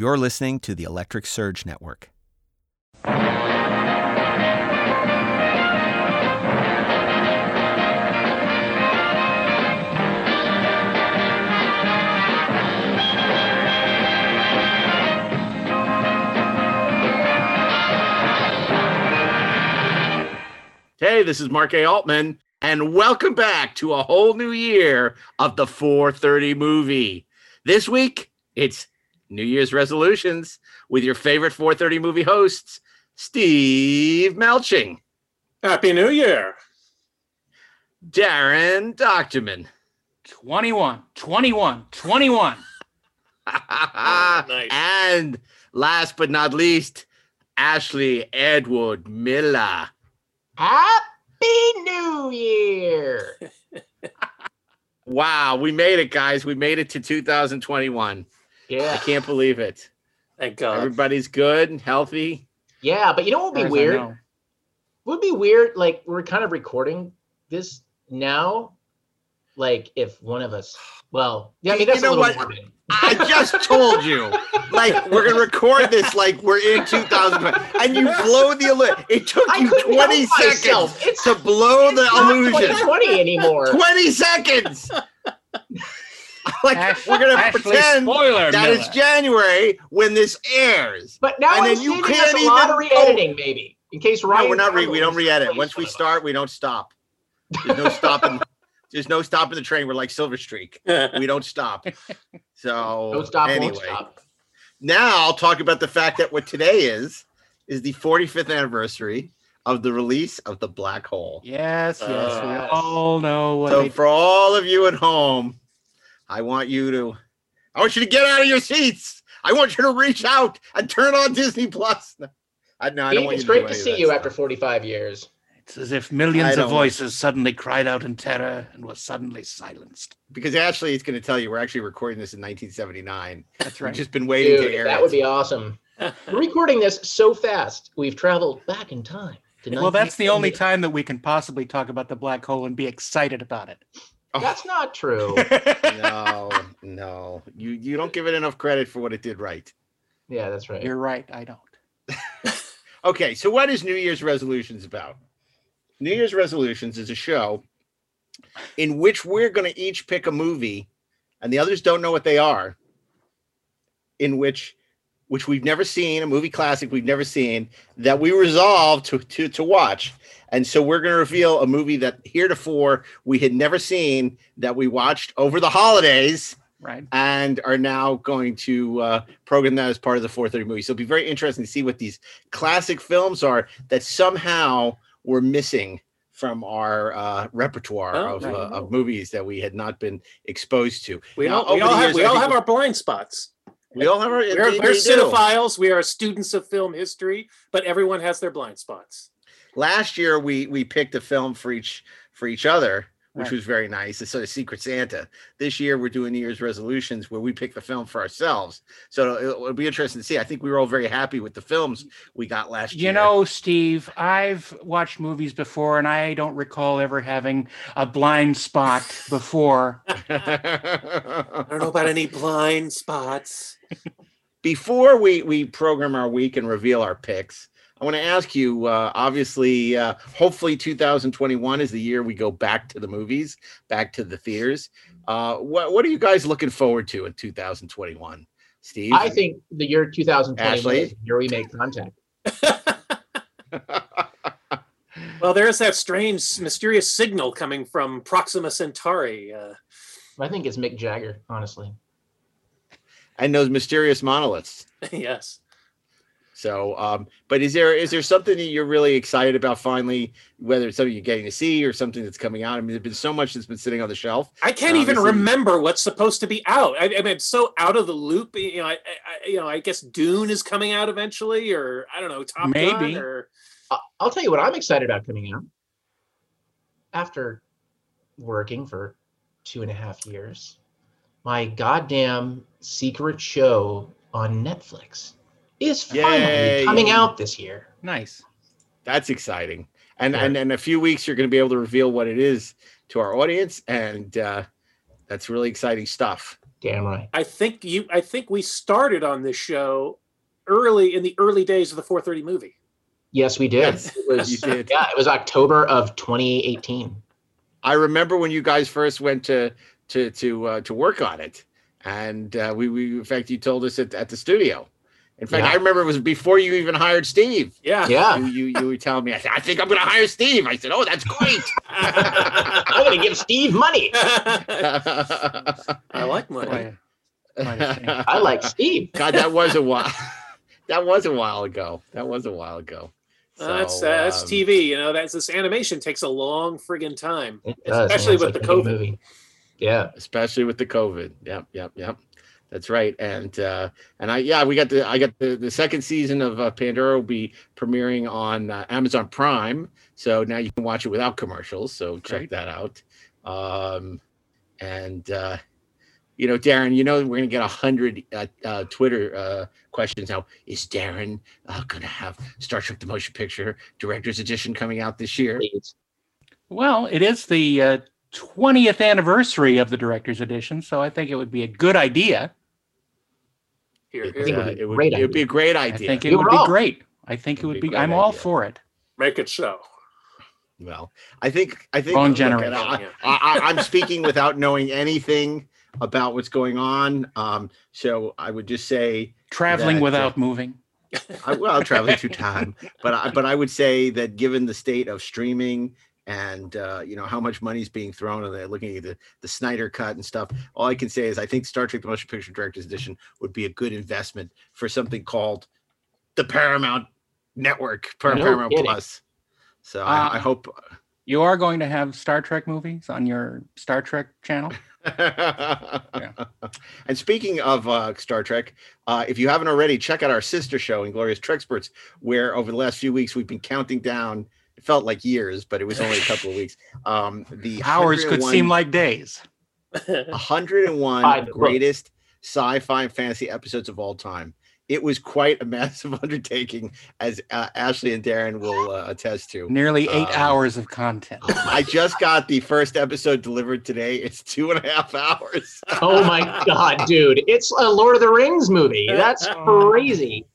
You're listening to the Electric Surge Network. Hey, this is Mark A. Altman, and welcome back to a whole new year of the 430 movie. This week, it's New Year's resolutions with your favorite 430 movie hosts, Steve Melching, Happy New Year. Daren Dochterman, 21, 21, 21. nice. and last but not least, Ashley Edward Miller. Happy New Year! Wow, we made it, guys. We made it to 2021. I can't believe it. Thank God. Everybody's good and healthy. yeah, but you know what would be far as I weird? know. Would be weird. Like we're kind of recording this now. Like if one of us, well, yeah, I mean You that's know a little what? morbid. I just told you, like we're gonna record this like we're in 2020, and you blow the illusion. It took I you 20 seconds to blow the not illusion. 2020 anymore. 20 seconds. like Ash- we're gonna Ashley pretend spoiler that it's Miller. January when this airs. But now And I'm then you can't us a even lot of re-editing, maybe in case Ryan. No, we're not. Re- we don't re-edit. Once we start, we don't stop. There's no stopping. There's no stopping the train. We're like Silver Streak. We don't stop. So. Don't stop, Anyway, stop. now I'll talk about the fact that what today is is the 45th anniversary of the release of the Black Hole. Yes, yes. Uh, we all know what So they- for all of you at home, I want you to, I want you to get out of your seats. I want you to reach out and turn on Disney Plus. No, I, no, I don't want it's you great do to see you stuff. after 45 years. It's as if millions of voices suddenly cried out in terror and was suddenly silenced. because Ashley is going to tell you we're actually recording this in 1979. That's right. We've right. just been waiting to Dude, air that it. would be awesome. We're recording this so fast, we've traveled back in time. to well, that's the only time that we can possibly talk about the black hole and be excited about it. Oh, That's not true. no, no, you you don't give it enough credit for what it did right. yeah, that's right. You're right. I don't. Okay, so what is New Year's resolutions about? New Year's resolutions is a show in which we're going to each pick a movie, and the others don't know what they are. In which, which we've never seen, a movie classic we've never seen that we resolved to to to watch, and so we're going to reveal a movie that heretofore we had never seen that we watched over the holidays Right. and are now going to uh, program that as part of the 430 movie. So it'll be very interesting to see what these classic films are that somehow were missing from our uh, repertoire Oh, of, right. uh, of movies that we had not been exposed to. we Now, all, we all have we all have our blind spots. We all have our We're, they- we're they do. cinephiles. We are students of film history, but everyone has their blind spots. Last year we we picked a film for each for each other. Which Right. was very nice. It's sort of Secret Santa. This year we're doing New Year's resolutions where we pick the film for ourselves. So it'll, it'll be interesting to see. I think we were all very happy with the films we got last year. You know, Steve, I've watched movies before and I don't recall ever having a blind spot before. I don't know about any blind spots. Before we we program our week and reveal our picks, I want to ask you. Uh, obviously, uh, hopefully, 2021 is the year we go back to the movies, back to the theaters. Uh, what what are you guys looking forward to in 2021, Steve? I think the year 2020 Ashley? is the year we make contact. Well, there's that strange, mysterious signal coming from Proxima Centauri. Uh, I think it's Mick Jagger, honestly. and those mysterious monoliths. yes. So, um, but is there is there something that you're really excited about finally, whether it's something you're getting to see or something that's coming out? I mean, there's been so much that's been sitting on the shelf. I can't even remember what's supposed to be out. I, I mean, it's so out of the loop. You know, I, I, you know, I guess Dune is coming out eventually, or I don't know, Top Maybe. Gun, or I'll tell you what I'm excited about coming out. After working for two and a half years, my goddamn secret show on Netflix is finally Yay. coming out this year. Nice. That's exciting. And Yeah. and in a few weeks, you're going to be able to reveal what it is to our audience, and uh, that's really exciting stuff. Damn right. I think you. I think we started on this show early in the early days of the 4:30 movie. Yes, we did. Yes, it was, you did. Yeah, it was October of 2018. I remember when you guys first went to to to uh, to work on it, and uh, we, we in fact you told us at, at the studio. In fact, Yeah. I remember it was before you even hired Steve. Yeah. Yeah. You you, you were telling me, I, said, I think I'm going to hire Steve. I said, Oh, that's great. I'm going to give Steve money. I like money. Quite a- quite a. I like Steve. God, that was a while. that was a while ago. That was a while ago. Uh, that's So, uh, that's um, TV. You know, that's this animation takes a long friggin' time. Especially with like the COVID. movie. Yeah. especially with the COVID. Yep, yep, yep. That's right. And uh, and I yeah, we got the I got the the second season of uh, Pandora will be premiering on uh, Amazon Prime. So now you can watch it without commercials. So check Great. that out. Um, and uh, you know, Daren, you know we're gonna get a hundred uh, uh, Twitter uh, questions now. Is Daren uh, gonna have Star Trek: The Motion Picture Director's Edition coming out this year? Well, it is the uh, 20th anniversary of the director's edition, so I think it would be a good idea. Here, It, here. think it uh, would be it would it would be a great idea. I think it You're would be great. I think it It'd be be. I'm all for it. Make it so. Well, I think I think Wrong generation, and I, I, I, I'm speaking without knowing anything about what's going on. Um, so I would just say, Traveling That, uh, without moving. I, well, traveling through time, but I, but I would say that given the state of streaming and uh, you know how much money is being thrown, and they're looking at the the Snyder cut and stuff. All I can say is I think Star Trek: The Motion Picture Director's Edition would be a good investment for something called the Paramount Network, No Paramount. Plus. So I, I Uh, hope You are going to have Star Trek movies on your Star Trek channel. And speaking of uh, Star Trek, uh, if you haven't already, check out our sister show, Inglorious Treksperts, where over the last few weeks we've been counting down. It felt like years, but it was only a couple of weeks. Um, the Hours could seem like days. 101 By the book. greatest sci-fi and fantasy episodes of all time. It was quite a massive undertaking, as uh, Ashley and Daren will uh, attest to. Nearly eight Um, hours of content. I just got the first episode delivered today. It's two and a half hours. Oh my god, dude! It's a Lord of the Rings movie. That's crazy.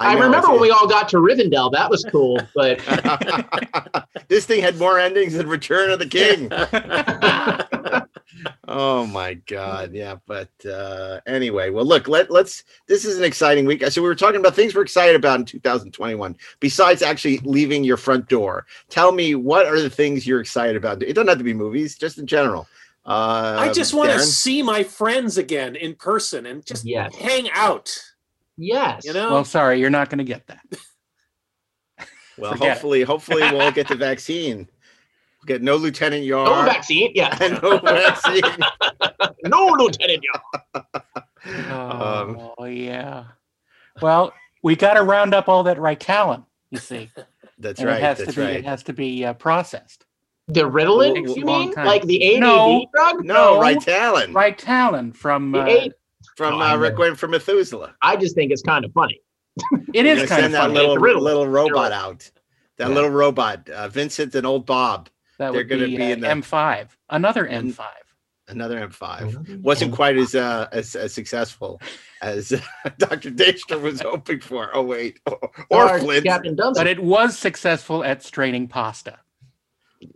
I, know, remember it's- when we all got to Rivendell. That was cool, but this thing had more endings than Return of the King. oh my god, yeah. But uh anyway, well look, let let's this is an exciting week. So we were talking about things we're excited about in 2021, besides actually leaving your front door. Tell me what are the things you're excited about? It doesn't have to be movies, just in general. Uh I just want to see my friends again in person and just Yes. hang out. Yes, You know, Well, sorry, you're not going to get that. well forget it. hopefully, hopefully we'll all get the vaccine. We'll get no Lieutenant Yar. no vaccine. Yeah, no vaccine. no Lieutenant. Yar. Um, Oh, yeah. Well, we got to round up all that Ritalin, you see. That's and right. it has That's to be right. it has to be uh, processed. The Ritalin, Takes a you mean? time. Like the ADD No. drug? No, No. right Talon Ritalin from The uh, A- from No, I uh. Requiem from Methuselah. I just think it's kind of funny. it is We're is kind send of that little riddle. little robot Riddle. out. That Yeah. little robot, uh, Vincent and old Bob, that they're gonna be, be uh, in the- M5, another M5. another M5. Mhm. Wasn't quite as uh, as, as successful as Dr. Daystrom was hoping for. Oh wait, or, or Flint. Captain Dunsel. But it was successful at straining pasta.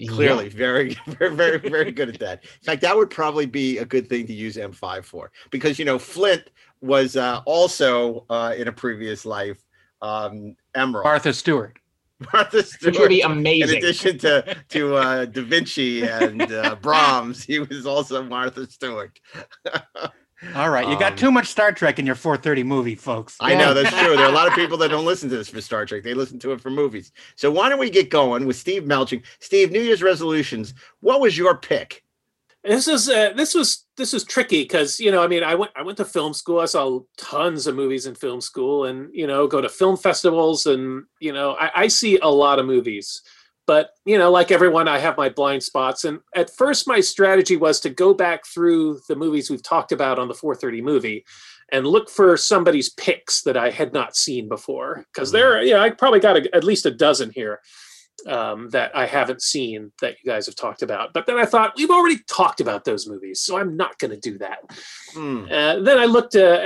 Clearly, very, very, very, very good at that. In fact, that would probably be a good thing to use M5 for because you know Flint was uh, also uh, in a previous life um, Emerald. Martha Stewart. Martha which would Stewart. be in addition to to uh, Da Vinci and uh, Brahms, he was also Martha Stewart. All right, you got Um, too much Star Trek in your 430 movie, folks. I know that's true. There are a lot of people that don't listen to this for Star Trek; they listen to it for movies. So why don't we get going with Steve Melching? Steve, New Year's resolutions. What was your pick? this is uh, this was this was tricky because you know I mean I went I went to film school. I saw tons of movies in film school, and you know go to film festivals, and you know I, I see a lot of movies. But you know, like everyone, I have my blind spots. And at first, my strategy was to go back through the movies we've talked about on the 430 movie, and look for somebody's picks that I had not seen before. Because there, you know, I probably got a, at least a dozen here. um, that I haven't seen that you guys have talked about. But then I thought we've already talked about those movies, so I'm not going to do that. Hmm. Uh, then I looked. Uh,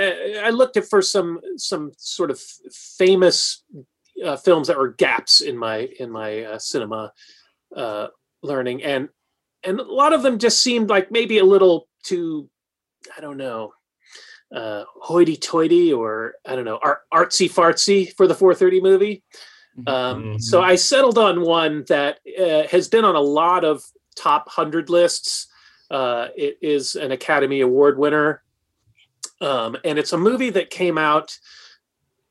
I looked at for some some sort of famous uh, films that were gaps in my in my uh, cinema uh, learning, and and a lot of them just seemed like maybe a little too, I don't know, uh, hoity-toity or I don't know, art, artsy fartsy for the 4:30 movie. Um, So I settled on one that uh, has been on a lot of top hundred lists. Uh, it is an Academy Award winner, um, and it's a movie that came out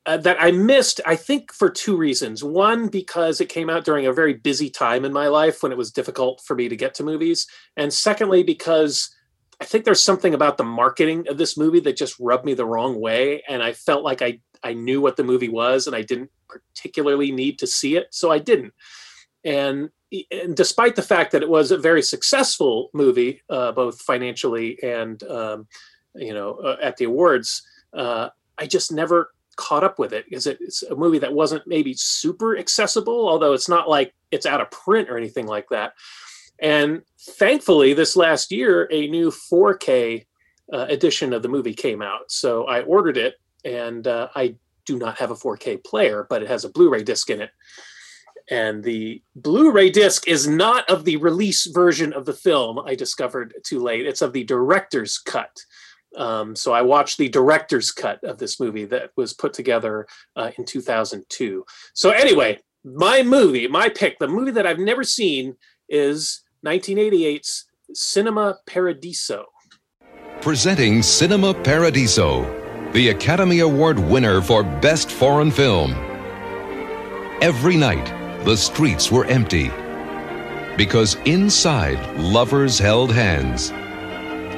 uh, that I missed. I think for two reasons. One, because it came out during a very busy time in my life when it was difficult for me to get to movies, and secondly, because I think there's something about the marketing of this movie that just rubbed me the wrong way, and I felt like I I knew what the movie was, and I didn't particularly need to see it, so I didn't. And, and despite the fact that it was a very successful movie, uh, both financially and um, you know uh, at the awards, uh, I just never caught up with it because it's a movie that wasn't maybe super accessible, although it's not like it's out of print or anything like that. And thankfully, this last year, a new 4K uh, edition of the movie came out. So I ordered it, and uh, I do not have a 4K player, but it has a Blu ray disc in it. And the Blu ray disc is not of the release version of the film, I discovered too late. It's of the director's cut. Um, so I watched the director's cut of this movie that was put together uh, in 2002. So, anyway, my movie, my pick, the movie that I've never seen is 1988's Cinema Paradiso. Presenting Cinema Paradiso, the Academy Award winner for Best Foreign Film. Every night, the streets were empty because inside, lovers held hands,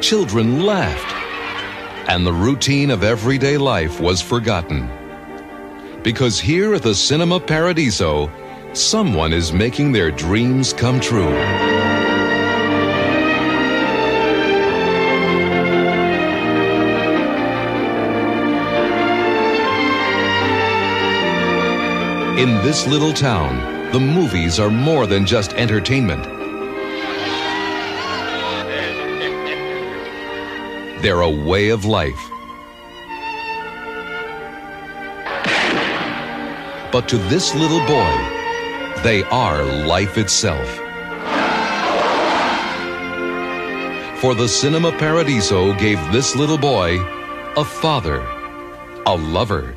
children laughed, and the routine of everyday life was forgotten. Because here at the Cinema Paradiso, someone is making their dreams come true. In this little town, the movies are more than just entertainment. They're a way of life. But to this little boy, they are life itself. For the Cinema Paradiso gave this little boy a father, a lover,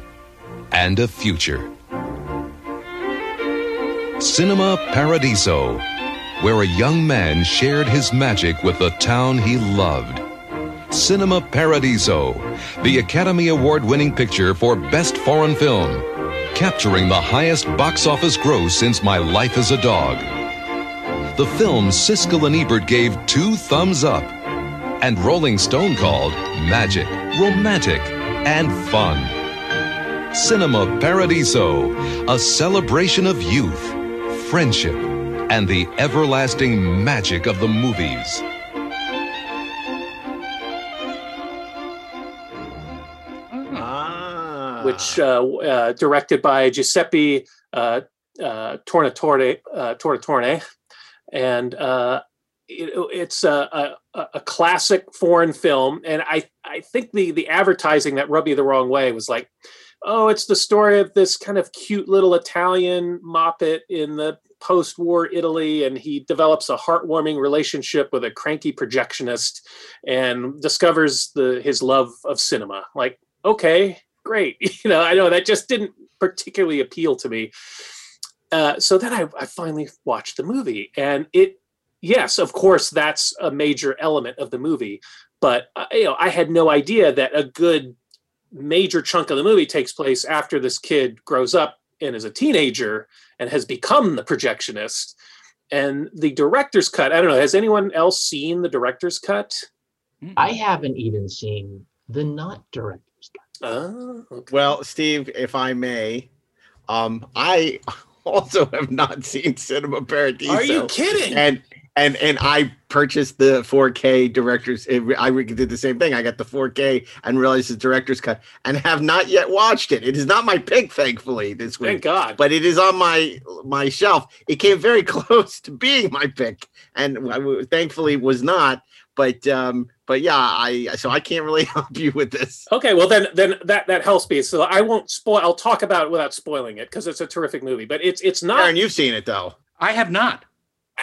and a future. Cinema Paradiso, where a young man shared his magic with the town he loved. Cinema Paradiso, the Academy Award winning picture for Best Foreign Film, capturing the highest box office gross since My Life as a Dog. The film Siskel and Ebert gave two thumbs up, and Rolling Stone called magic, romantic, and fun. Cinema Paradiso, a celebration of youth, friendship, and the everlasting magic of the movies. Which uh, uh, directed by Giuseppe Tornatore, uh, Tornatore, and it, it's a, a, a classic foreign film. And I I think the the advertising that rubbed me the wrong way was like, oh, it's the story of this kind of cute little Italian moppet in the post-war Italy, and he develops a heartwarming relationship with a cranky projectionist, and discovers the his love of cinema. Like, okay, great. You know, I know that just didn't particularly appeal to me. Uh, so then I, I finally watched the movie, and it, yes, of course, that's a major element of the movie. But uh, you know, I had no idea that a good major chunk of the movie takes place after this kid grows up and is a teenager and has become the projectionist. And the director's cut, I don't know, has anyone else seen the director's cut? I haven't even seen the not director's cut. Oh, okay. Well, Steve, if I may, um, I also have not seen Cinema Paradiso. Are you kidding? And and and I purchased the 4K director's. I did the same thing. I got the 4K and realized the director's cut, and have not yet watched it. It is not my pick, thankfully, this week. Thank God. But it is on my my shelf. It came very close to being my pick, and I thankfully was not. But um, but yeah, I so I can't really help you with this. Okay, well then then that that helps me. So I won't spoil. I'll talk about it without spoiling it because it's a terrific movie. But it's it's not. Aaron, you've seen it though. I have not.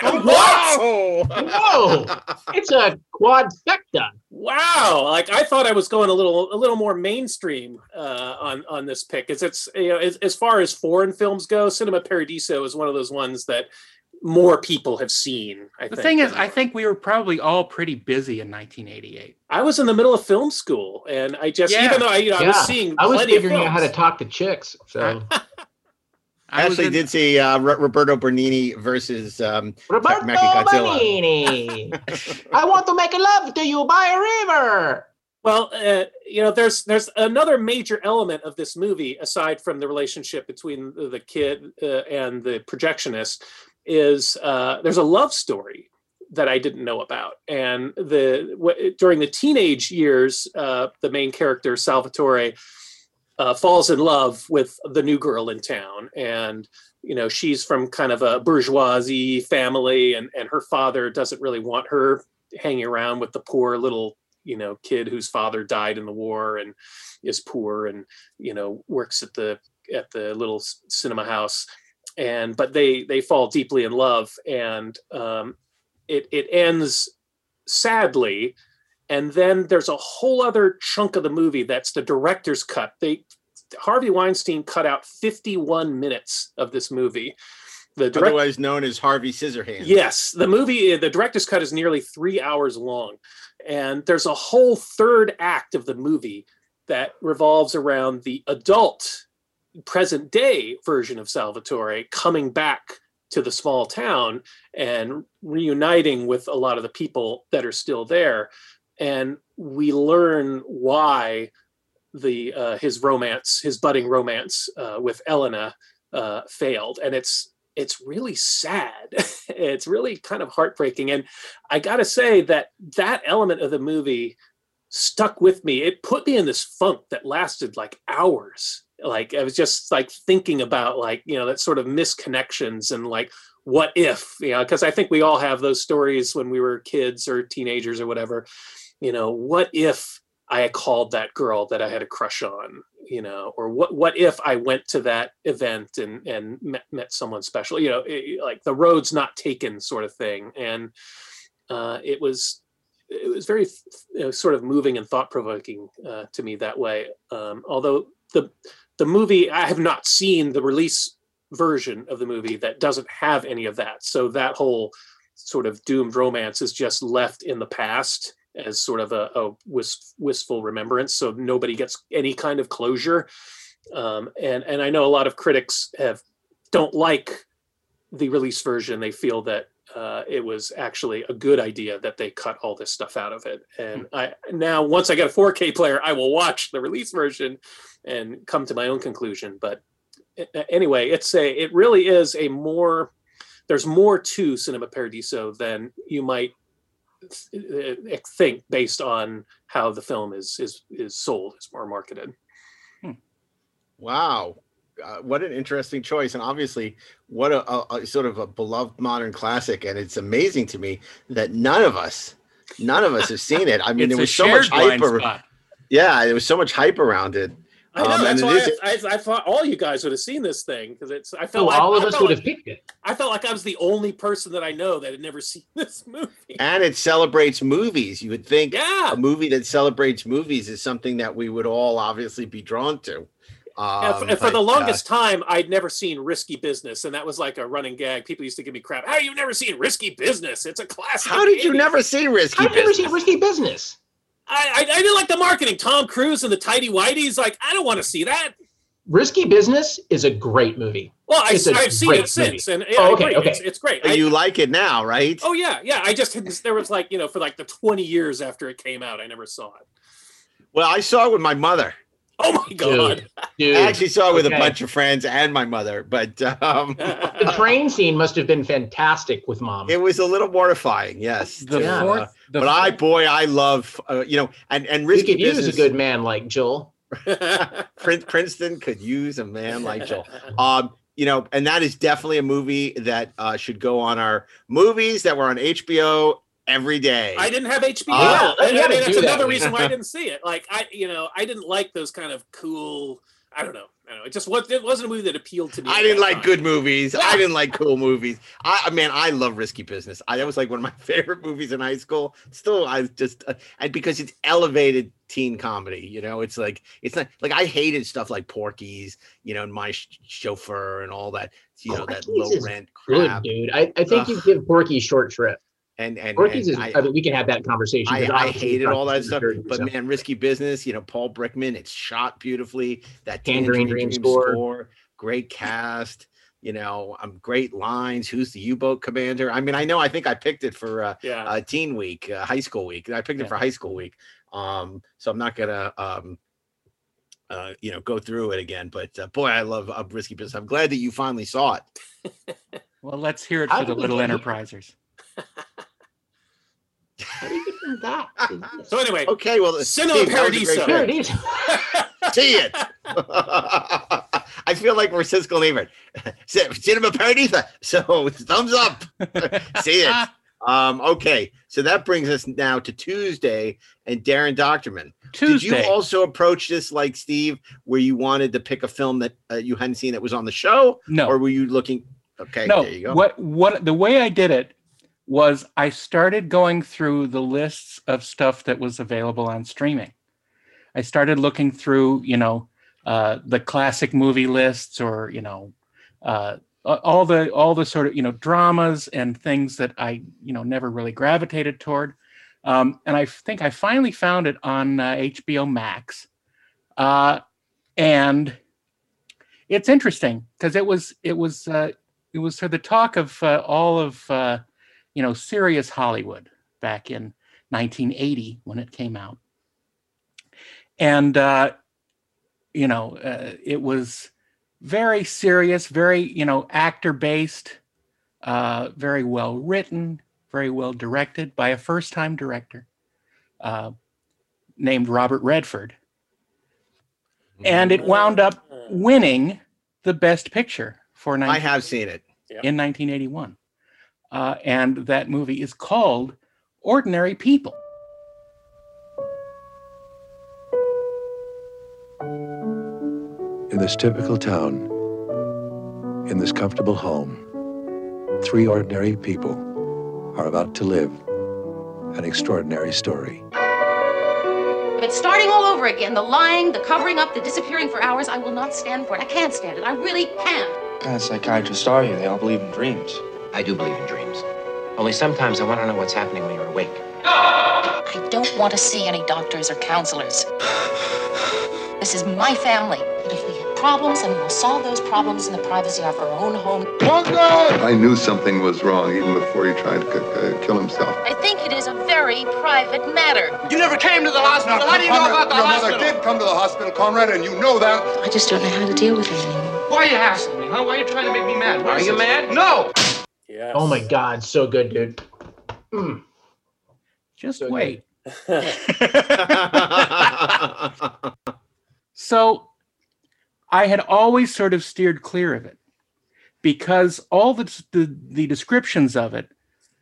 What? Whoa! Whoa! It's a quadfecta. Wow! Like I thought I was going a little a little more mainstream uh, on on this pick. Because it's you know as, as far as foreign films go, Cinema Paradiso is one of those ones that more people have seen. I The think. thing is, I think we were probably all pretty busy in 1988. I was in the middle of film school, and I just Yeah. even though I you know I was seeing I was plenty of figuring out how to talk to chicks. So I I actually in- did see uh, R- Roberto Benigni versus um, Roberto Mechagodzilla. Benigni, I want to make love to you by a river. Well, uh, you know, there's there's another major element of this movie aside from the relationship between the, the kid uh, and the projectionist is uh, there's a love story that I didn't know about, and the w- during the teenage years, uh, the main character Salvatore uh, falls in love with the new girl in town, and you know she's from kind of a bourgeoisie family, and and her father doesn't really want her hanging around with the poor little you know kid whose father died in the war and is poor and you know works at the at the little cinema house and but they they fall deeply in love and um it it ends sadly and then there's a whole other chunk of the movie that's the director's cut they harvey weinstein cut out 51 minutes of this movie the director otherwise known as Harvey Scissorhands. Yes, the movie, the director's cut is nearly three hours long. And there's a whole third act of the movie that revolves around the adult, present day version of Salvatore coming back to the small town and reuniting with a lot of the people that are still there. And we learn why the uh, his romance, his budding romance uh, with Elena uh, failed. And it's it's really sad. it's really kind of heartbreaking. And I got to say that that element of the movie stuck with me. It put me in this funk that lasted like hours. Like I was just like thinking about like, you know, that sort of misconnections and like, what if, you know, because I think we all have those stories when we were kids or teenagers or whatever. You know, what if I called that girl that I had a crush on, you know, or what what if I went to that event and and met, met someone special, you know, it- like the road's not taken sort of thing, and uh, it was it was very you know, sort of moving and thought provoking uh, to me that way. Um, although the the movie I have not seen the release version of the movie that doesn't have any of that, so that whole sort of doomed romance is just left in the past as sort of a, a wist, wistful remembrance. So nobody gets any kind of closure. Um, and and i know a lot of critics have don't like the release version. They feel that uh, it was actually a good idea that they cut all this stuff out of it. And i now once i get a 4k player i will watch the release version and come to my own conclusion. But anyway it's a it really is a more there's more to cinema paradiso than you might uh, think based on how the film is is is sold is more marketed. Wow. Uh, what an interesting choice. And obviously, what a, a, a sort of a beloved modern classic. And it's amazing to me that none of us, none of us have seen it. I mean, there was so much hype. ar- Yeah, there was so much hype around it. I know Um, that's why it is- I, I, I thought all you guys would have seen this thing because it's. I felt So like, all of I us felt would like, have picked it. I felt like I was the only person that I know that had never seen this movie. And it celebrates movies. You would think Yeah, a movie that celebrates movies is something that we would all obviously be drawn to. Um, and for, and for but, the uh, longest time, I'd never seen Risky Business, and that was like a running gag. People used to give me crap. How you've never seen Risky Business? It's a classic. how of the did you never see Risky I've never Business? seen Risky Business. I, I I didn't like the marketing. Tom Cruise and the tidy whities. Like I don't want to see that. Risky Business is a great movie. Well, I, It's a I've seen it since, and yeah, Oh, okay, agree. okay. It's, it's great. But I- you like it now, right? oh yeah, yeah. I just there was like you know for like the twenty years after it came out, I never saw it. Well, I saw it with my mother. Oh my god! Dude, I actually saw it with okay. a bunch of friends and my mother, but um, the train scene must have been fantastic with mom. it was a little mortifying. Yes, The to, Yeah. uh, fourth, the but I, boy, I love uh, you know, and and we risky could use a good man like Joel. Prin- Princeton could use a man like Joel. Um, you know, and that is definitely a movie that uh, should go on our movies that were on HBO every day. I didn't have HBO. Ah, I, you I mean, that's that. another reason why I didn't see it. Like I, you know, I didn't like those kind of cool. I don't know. I don't know. It just was. It wasn't a movie that appealed to me. I didn't like time. good movies. I didn't like cool movies. I I- man, I love Risky Business. I that was like one of my favorite movies in high school. Still, I just uh, and because it's elevated teen comedy. You know, it's like it's not like I hated stuff like Porky's. You know, and My Sh- Chauffeur and all that. You know, that low is rent Good crap. dude. I, I think Ugh. you give Porky short shrift. And and, Porky's and is. I, I, mean, we can have that conversation. I, 'cause I hated all that stuff, considered, but so. man, Risky Business, you know, Paul Brickman, it's shot beautifully. That Tangerine Dream score. great cast. You know, um, great lines. Who's the U-boat commander? I mean, I know. I think I picked it for uh, Yeah. uh, Teen Week, uh, High School Week. I picked it for High School Week. Um, so I'm not gonna, um, uh, you know, go through it again. But uh, boy, I love uh, Risky Business. I'm glad that you finally saw it. well, let's hear it How for the little enterprisers. How do you get from that? so anyway, Okay, well, Cinema Steve, that was a great Paradiso. There pick. it is. See it. I feel like we're Siskel and Ebert. Cinema Paradisa. So thumbs up. See it. Um, okay, so that brings us now to Tuesday and Daren Dochterman. Did you also approach this like Steve, where you wanted to pick a film that uh, you hadn't seen that was on the show, no. or were you looking? Okay, no there you go. what what the way i did it was i started going through the lists of stuff that was available on streaming. I started looking through you know uh, the classic movie lists or you know uh, all the all the sort of you know dramas and things that i you know never really gravitated toward. Um, and i think i finally found it on uh, hbo max. Uh, and it's interesting because it was it was uh, it was for the talk of uh, all of you know serious Hollywood back in 1980 when it came out, and uh, you know uh, it was very serious, very you know actor based, uh, very well written, very well directed by a first time director uh, named Robert Redford, and it wound up winning the best picture for 19- I have seen it. in 1981. Uh, and that movie is called Ordinary People. In this typical town, in this comfortable home, three ordinary people are about to live an extraordinary story. It's starting all over again. The lying, the covering up, the disappearing for hours. I will not stand for it. I can't stand it. I really can't. What kind of psychiatrists are you? They all believe in dreams. I do believe in dreams. Only sometimes I want to know what's happening when you're awake. I don't want to see any doctors or counselors. This is my family. And if we have problems, then we will solve those problems in the privacy of our own home. I knew something was wrong even before he tried to uh, kill himself. I think it is a very private matter. You never came to the hospital. How do you know about the your hospital? mother did come to the hospital, Conrad, and you know that. I just don't know how to deal with it anymore. Why are you hassling me, huh? Why are you trying to make me mad? What Are you mad? No! Yes. Oh my god, so good, dude. Mm. Just So wait. So I had always sort of steered clear of it because all the, the, the descriptions of it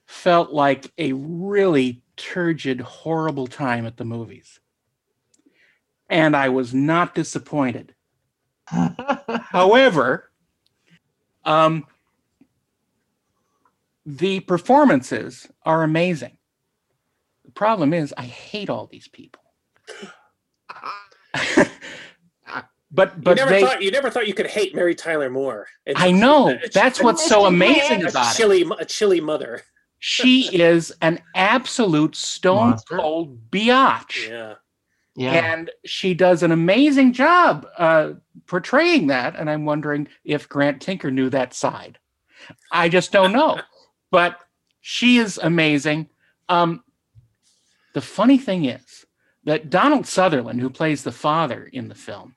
felt like a really turgid, horrible time at the movies. And I was not disappointed. However, um, the performances are amazing. The problem is, I hate all these people. but you but never they, thought you never thought you could hate Mary Tyler Moore. It's- I know it's- that's what's so amazing a about it. chilly, a chilly mother. She is an absolute stone Monster. cold biatch. Yeah. Yeah. and she does an amazing job uh, portraying that. And I'm wondering if Grant Tinker knew that side. I just don't know, but she is amazing. Um, the funny thing is that Donald Sutherland, who plays the father in the film,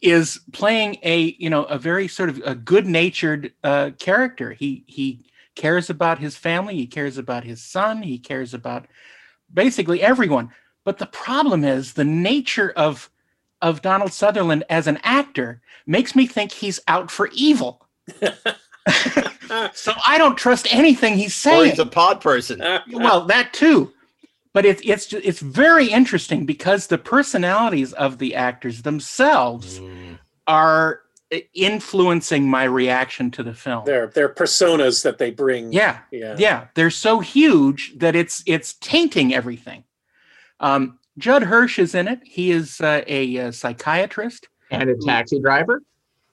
is playing a you know a very sort of a good-natured uh, character. He he cares about his family. He cares about his son. He cares about basically everyone. But the problem is the nature of of Donald Sutherland as an actor makes me think he's out for evil. so I don't trust anything he's Or saying. he's a pod person. well, that too. But it's it's it's very interesting because the personalities of the actors themselves are influencing my reaction to the film. Their their personas that they bring. Yeah, Yeah. yeah, they're so huge that it's it's tainting everything. Um, Judd Hirsch is in it. He is uh, a, uh psychiatrist And a taxi driver.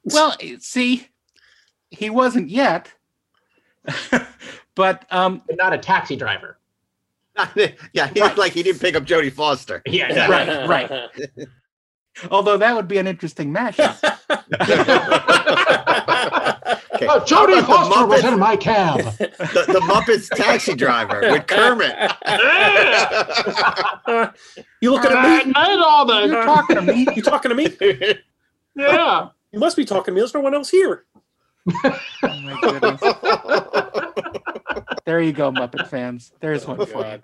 Well, see, he wasn't yet, but um, but not a taxi driver. yeah, he he's like he didn't pick up Jodie Foster. Yeah, right, right. Although that would be an interesting matchup. Okay. Oh, Jodie How about the Foster was in my cab. the, the Muppets taxi driver with Kermit. you looking at me? I all the. You're talking to me. You talking to me? Yeah. You must be talking to me. There's no one else here. Oh my goodness. There you go, Muppet fans. There's one for you.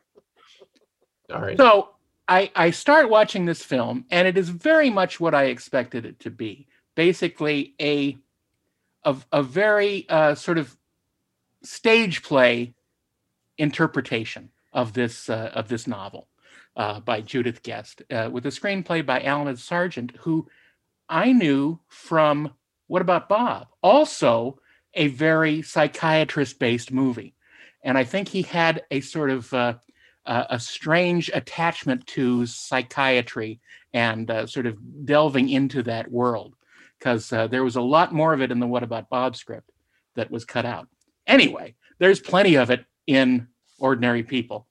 All right. So I I start watching this film, and it is very much what I expected it to be. Basically, a a, a very uh, sort of stage play interpretation of this uh, of this novel uh, by Judith Guest, uh, with a screenplay by Alan Sargent, who I knew from What About Bob, also a very psychiatrist-based movie, and I think he had a sort of uh, uh, a strange attachment to psychiatry and uh, sort of delving into that world because uh, there was a lot more of it in the What About Bob script that was cut out. Anyway, there's plenty of it in Ordinary People.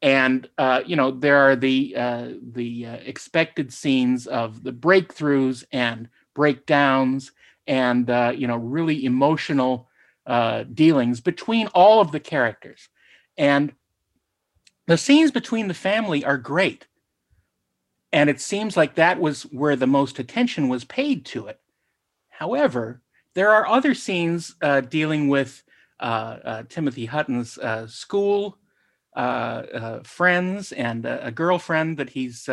And uh, you know there are the uh, the expected scenes of the breakthroughs and breakdowns and uh, you know really emotional uh, dealings between all of the characters, and the scenes between the family are great. And it seems like that was where the most attention was paid to it. However there are other scenes uh, dealing with uh, uh, timothy hutton's uh, school friends and a, girlfriend that he's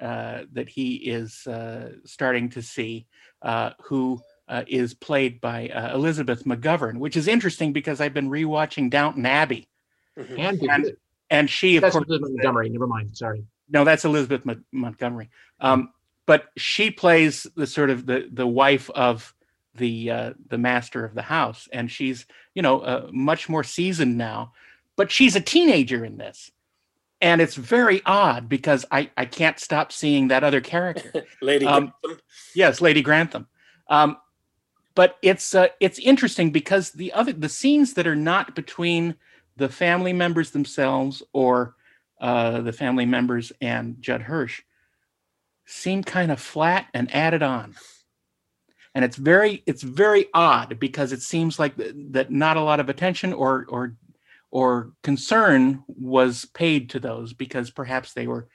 uh, that he is uh, starting to see uh, who uh, is played by uh, elizabeth mcgovern which is interesting because i've been rewatching downton abbey And, and, and she of that's course Elizabeth Montgomery. Never mind. Sorry. no, that's Elizabeth Mon- Montgomery. Um, but she plays the sort of the the wife of the uh, the master of the house, and she's you know uh, much more seasoned now. But she's a teenager in this, and it's very odd because I I can't stop seeing that other character. Lady Um, Grantham. yes, Lady Grantham. Um, but it's uh, it's interesting because the other the scenes that are not between the family members themselves or uh, the family members and Judd Hirsch seem kind of flat and added on. And it's very it's very odd because it seems like th- that not a lot of attention or or or concern was paid to those because perhaps they were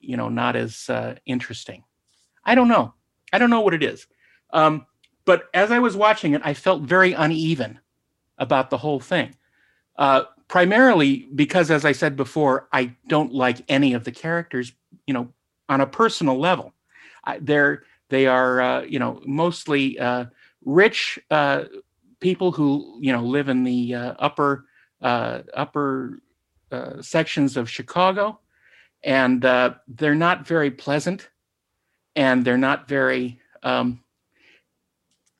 you know not as uh, interesting. I don't know. I don't know what it is. Um, but as I was watching it, I felt very uneven about the whole thing. Uh, primarily because, as I said before, I don't like any of the characters, you know, on a personal level. I, they're they are, uh, you know, mostly uh, rich uh, people who, you know, live in the uh, upper uh, upper sections of Chicago, and they're not very pleasant, and they're not very. Um,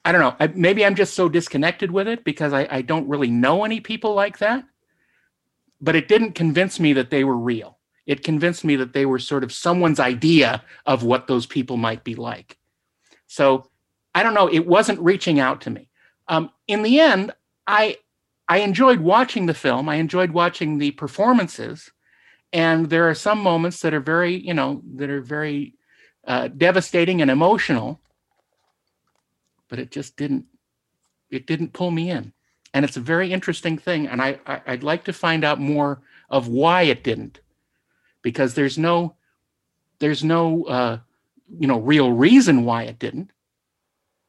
I don't know. I, maybe I'm just so disconnected with it because I, I don't really know any people like that. But it didn't convince me that they were real. It convinced me that they were sort of someone's idea of what those people might be like. So I don't know. It wasn't reaching out to me. Um, in the end, I I enjoyed watching the film. I enjoyed watching the performances, and there are some moments that are very, you know, that are very uh, devastating and emotional. But it just didn't. It didn't pull me in, and it's a very interesting thing. And I, I I'd like to find out more of why it didn't, because there's no there's no uh, you know real reason why it didn't,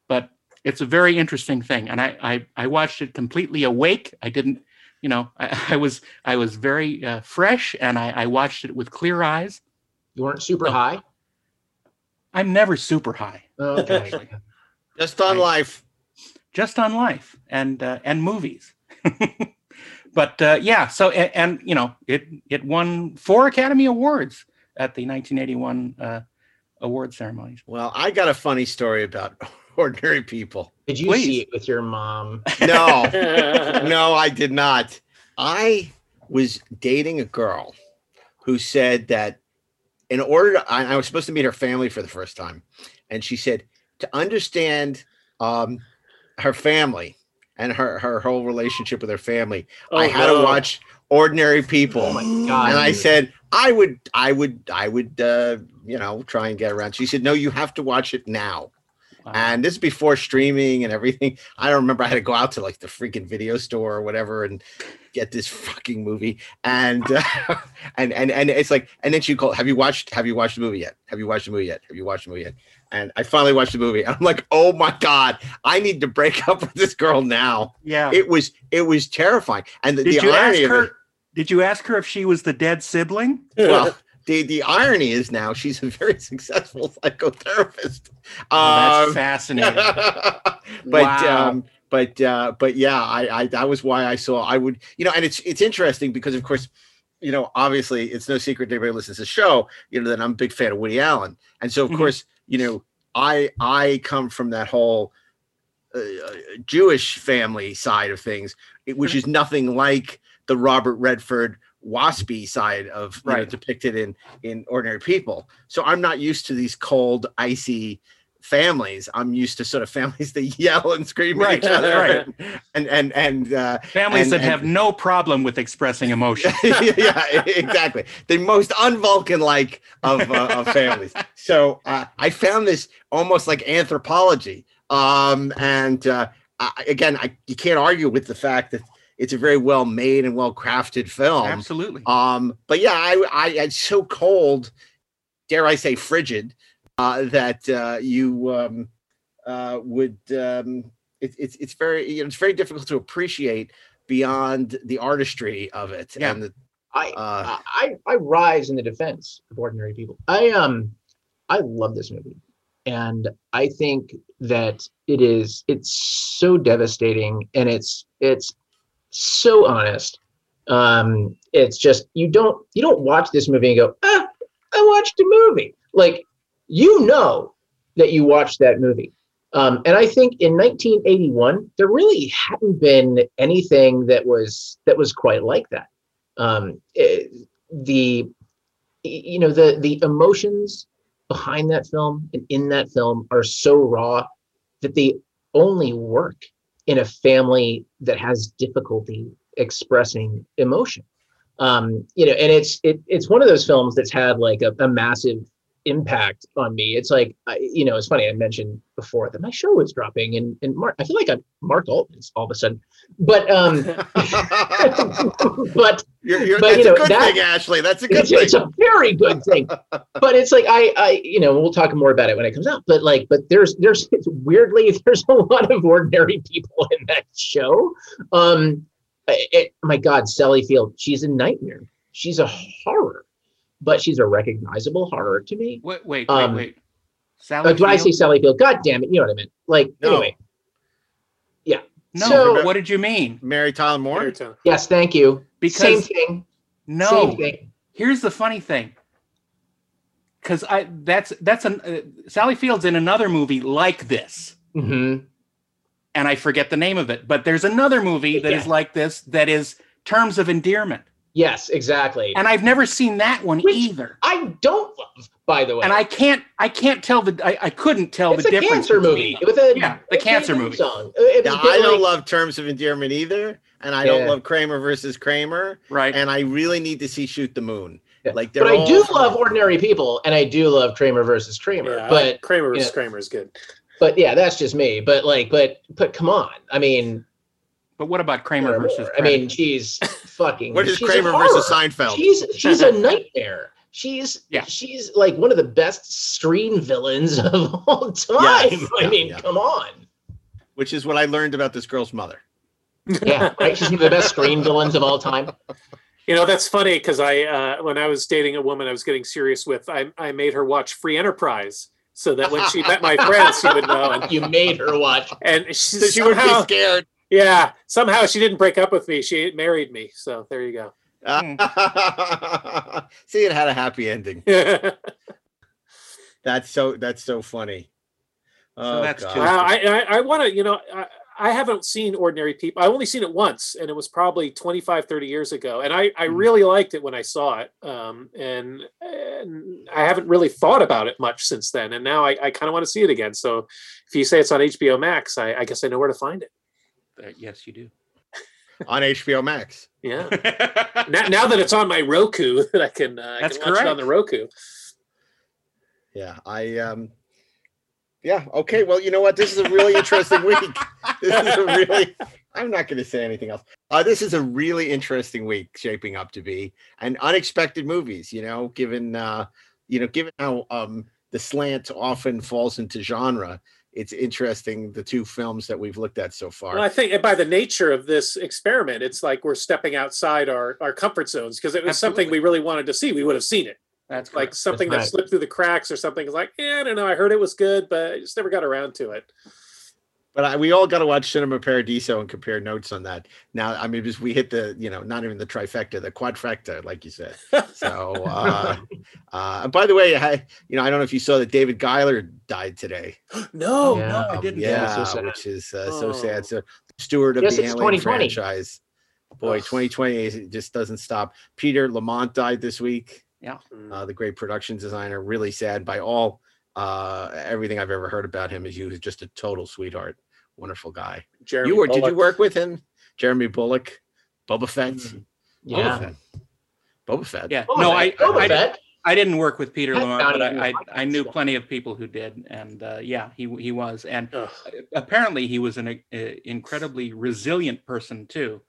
but it's a very interesting thing. And I I, I watched it completely awake. I didn't, you know, I, I was I was very uh, fresh, and I, I watched it with clear eyes. You weren't super No. high. I'm never super high, Oh, okay. actually, Just on I- life. just on life and uh, and movies. but uh, yeah, so and, and you know it it won four Academy Awards at the 1981 uh, award ceremonies. Well, I got a funny story about ordinary people. Did you Please. see it with your mom? No, no, I did not. I was dating a girl who said that in order to, I, I was supposed to meet her family for the first time, and she said to understand um, her family and her her whole relationship with her family, I Oh, had no. to watch Ordinary People. Oh my god! and I said I would, I would, I would, uh, you know, try and get around. She said, "No, you have to watch it now." Wow. And this is before streaming and everything. I don't remember. I had to go out to like the freaking video store or whatever and get this fucking movie. And uh, and and and it's like, and then she called, "Have you watched? Have you watched the movie yet? Have you watched the movie yet? Have you watched the movie yet?" And I finally watched the movie. I'm like, "Oh my god, I need to break up with this girl now." yeah. It was it was terrifying. And the, did the you ask irony of it, her? Did you ask her if she was the dead sibling? well, the the irony is now she's a very successful psychotherapist. Oh, that's Um, fascinating. but Wow. um, but uh, but yeah, I, I that was why I saw I would you know, and it's it's interesting because of course, you know, obviously it's no secret to anybody who listens to the show, you know, that I'm a big fan of Woody Allen, and so of Mhm. course, you know, I I come from that whole uh, Jewish family side of things, which is nothing like the Robert Redford waspy side of you know, depicted in in ordinary people. So I'm not used to these cold, icy families. I'm used to sort of families that yell and scream at each other, right. and and and uh, Families And- that and- have no problem with expressing emotion. yeah, exactly. The most unvulcan like of, uh, of families. So uh, I found this almost like anthropology. Um, and uh, I, again, I, you can't argue with the fact that it's a very well made and well crafted film. Absolutely. Um, but yeah, I, I, it's so cold, dare I say, frigid, uh, that uh, you um, uh, would. Um, it, it's it's very you know, it's very difficult to appreciate beyond the artistry of it. Yeah. And the, I, uh, I I rise in the defense of ordinary people. I um I love this movie. And I think that it is it's so devastating and it's it's so honest. Um it's just you don't you don't watch this movie and go, ah, I watched a movie. Like you know that you watched that movie. Um, and I think in 1981 there really hadn't been anything that was that was quite like that um, eh, the you know the the emotions behind that film and in that film are so raw that they only work in a family that has difficulty expressing emotion um you know and it's it, it's one of those films that's had like a, a massive impact on me it's like I, you know it's funny i mentioned before that my show was dropping and and mark i feel like i'm mark altman's all of a sudden but um but you're, you're, but, that's you know, a good that- thing, Ashley. That's a good it's, thing. it's a very good thing but it's like I, I you know we'll talk more about it when it comes out but like but there's there's it's weirdly there's a lot of ordinary people in that show um it, my god sally field she's a nightmare she's a horror but she's a recognizable horror to me Wait, wait, wait, Um, wait. Sally like when i say sally field god damn it you know what i meant like No. anyway Yeah. No, so- what did you mean? Mary Tyler Moore. Airtime. yes thank you Because same thing no, same thing here's the funny thing. Because I that's that's an uh, Sally Field's in another movie like this, hmm and I forget the name of it. But there's another movie that is Yeah. like this that is Terms of Endearment, yes exactly and I've never seen that one Which- either. i don't love by the way And I can't I can't tell the I, I couldn't tell it's the a difference. cancer movie them. with a Yeah, the a cancer movie. song. It I don't like- love Terms of Endearment either, and I don't love Kramer versus Kramer, Right. and I really need to see Shoot the Moon. Yeah. Like, they're but I do all- love ordinary people, and I do love Kramer versus Kramer. Yeah, but like Kramer you versus know, Kramer is good. but yeah, that's just me. But like, but but come on, I mean, But what about Kramer Kramer versus? I mean, she's fucking. What is she's Kramer versus Seinfeld? She's she's a nightmare. she's Yeah. she's like one of the best screen villains of all time. Yes, I yeah, mean, yeah. come on. Which is what I learned about this girl's mother. Yeah, right. She's one of the best screen villains of all time. You know, that's funny because I, uh, when I was dating a woman I was getting serious with, I, I made her watch Free Enterprise so that when she met my friends, she would know. And, You made her watch. and she, So she would be scared. Yeah, somehow she didn't break up with me. She married me. So there you go. See, it had a happy ending. That's so. That's so funny. Oh, that's God. two. I, I, I want to, you know, I, I haven't seen Ordinary People. I only seen it once, and it was probably 25, 30 years ago. And I, I Mm. really liked it when I saw it. Um, and, and I haven't really thought about it much since then. And now I, I kind of want to see it again. So if you say it's on HBO Max, I, I guess I know where to find it. Uh, yes, you do. on HBO Max. Yeah. now, now that it's on my Roku, that I can, uh, I That's can watch it on the Roku. Yeah, I um. Yeah. Okay. Well, you know what? This is a really interesting week. This is a really. I'm not going to say anything else. Uh, this is a really interesting week shaping up to be, and unexpected movies. You know, given uh, you know, given how um the slant often falls into genre, it's interesting the two films that we've looked at so far. Well, I think by the nature of this experiment, it's like we're stepping outside our, our comfort zones because it was something we really wanted to see. We would have seen it. That's Like correct. something That's that right. slipped through the cracks or something. It's like, yeah, I don't know. I heard it was good, but I just never got around to it. But I, we all got to watch Cinema Paradiso and compare notes on that. Now, I mean, because we hit the, you know, not even the trifecta, the quadfecta, like you said. So, uh, uh, and by the way, I, you know, I don't know if you saw that David Giler died today. no, Yeah. no, I Um, didn't. yeah, so sad. which is uh, so Oh. sad. So, steward of Yes, the it's Alien 2020. franchise. Boy, Ugh. 2020 is- it just doesn't stop. Peter Lamont died this week. Mm. Uh, the great production designer. Really sad by all. Uh, everything I've ever heard about him is he was just a total sweetheart. Wonderful guy. Jeremy you were? Did you work with him? Jeremy Bulloch, Boba Fett. Mm. Yeah. Boba Fett. Boba Fett. Yeah. Boba no, Fett, I, Boba I, Fett. I didn't work with Peter I Lamont, but I, I, I knew plenty of people who did, and uh, yeah, he he was, and Ugh. apparently he was an uh, incredibly resilient person too,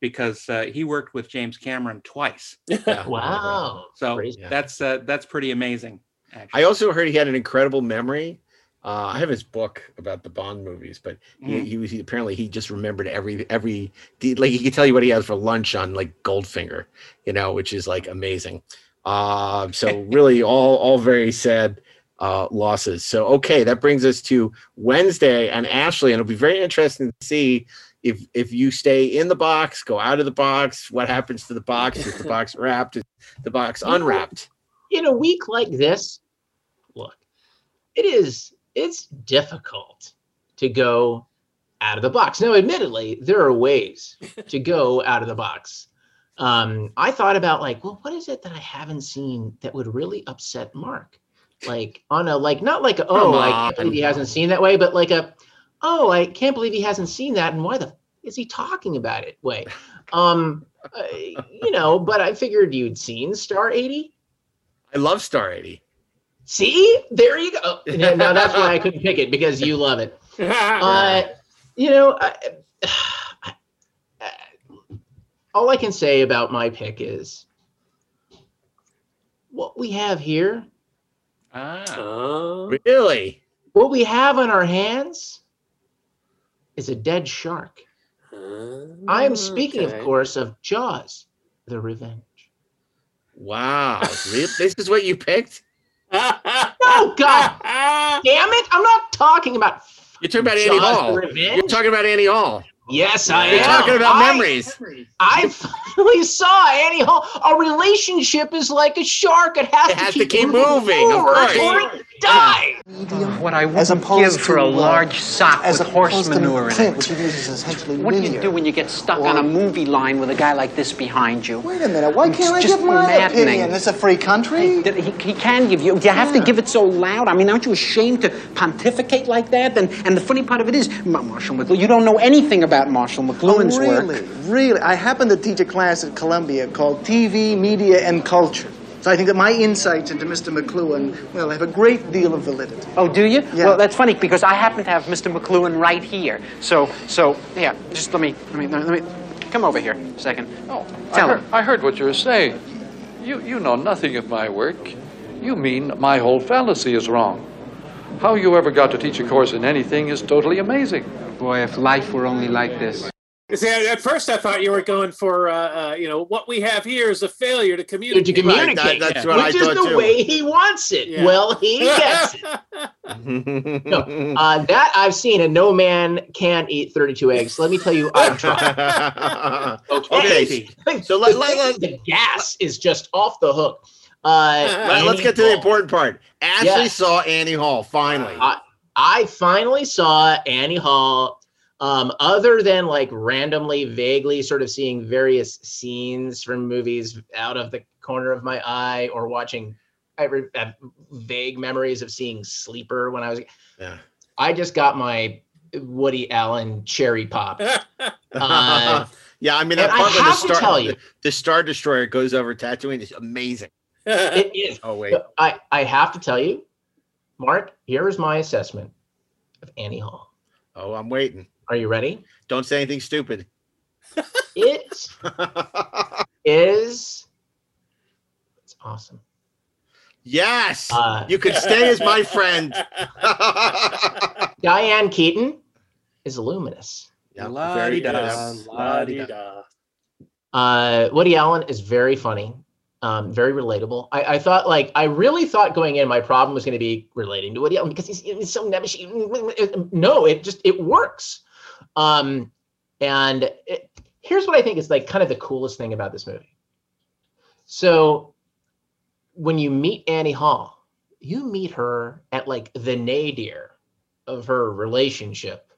because uh, he worked with James Cameron twice. Wow. So Crazy. that's uh, that's pretty amazing. Actually. I also heard he had an incredible memory. Uh, I have his book about the Bond movies, but he, Mm. he was he, apparently he just remembered every every like he could tell you what he had for lunch on like Goldfinger, you know, which is like amazing. Uh, so really all all very sad uh, losses. So okay, that brings us to Wednesday and Ashley, and it'll be very interesting to see if if you stay in the box, go out of the box, what happens to the box? Is the box wrapped? Is the box unwrapped? in a week like this, look, it is it's difficult to go out of the box. Now, admittedly, there are ways to go out of the box. Um, I thought about like, well, what is it that I haven't seen that would really upset Mark? Like on a like not like a, oh I can't believe he hasn't seen that way, but like a oh I can't believe he hasn't seen that and why the f- is he talking about it way? Um, uh, you know, but I figured you'd seen Star 80. I love Star 80. See, there you go. Yeah, now that's why I couldn't pick it because you love it. Uh, you know, I, I- all I can say about my pick is what we have here, ah, Oh. Really? what we have on our hands is a dead shark. I am speaking, of course, of Jaws, the Revenge. Wow. Really? this is what you picked? Oh, God damn it. I'm not talking about You're talking about Annie Hall. Revenge. You're talking about Annie Hall. Yes, I You're am. talking about I- memories. I finally saw Annie Hall. A relationship is like a shark. It has, It has to keep moving, of forward course. Or it die. What I wouldn't give for to, a uh, large sock as with horse manure in it. which you essentially What do you do when you get stuck Or- on a movie line with a guy like this behind you? Wait a minute. Why can't I just give my maddening. opinion? It's a free country. That He, he can give you. You have to give it so loud. I mean, aren't you ashamed to pontificate like that? And and the funny part of it is, Ma- Marshall McLuhan. You don't know anything about Marshall McLuhan's oh, really? work. Really? I happen to teach a class at Columbia called TV, Media, and Culture. So I think that my insights into Mr. McLuhan, well, have a great deal of validity. Oh, do you? Yeah. Well, that's funny because I happen to have Mr. McLuhan right here. So, so yeah. Just let me, let me, let me. Come over here a second. Oh, Tell I, heard, him. I heard what you were saying. You, you know nothing of my work. You mean my whole fallacy is wrong. How you ever got to teach a course in anything is totally amazing. Boy, if life were only like this. See, at at first I thought you were going for, uh, uh, you know, what we have here is a failure to communicate. To communicate, that's yeah. what I which is the too. way he wants it. Yeah. Well, he gets it. No, uh, that I've seen, and no man can eat 32 eggs. Let me tell you, I've tried. okay, so let, let, let, the gas is just off the hook. Uh, let, us get to the important part. Ashley Yes. saw Annie Hall finally. I, I finally saw Annie Hall. Um, other than like randomly, vaguely sort of seeing various scenes from movies out of the corner of my eye, or watching, I re- have vague memories of seeing Sleeper when I was. Yeah. I just got my Woody Allen cherry pop. Uh, yeah, I mean that and I part where the have to star, tell you- the, the Star Destroyer goes over Tatooine is amazing. It is. Oh wait, I, I have to tell you, Mark, here is my assessment of Annie Hall. oh I'm waiting. Are you ready? Don't say anything stupid. It is it's awesome. Yes, Uh, you could stay as my friend. Diane Keaton is luminous. Yeah, very good. La-di-da. Uh, Woody Allen is very funny, um, very relatable. I, I thought, like, I really thought going in, my problem was going to be relating to Woody Allen because he's, he's so. No, it just it works. Um, and it, here's what I think is like kind of the coolest thing about this movie. So, when you meet Annie Hall, you meet her at like the nadir of her relationship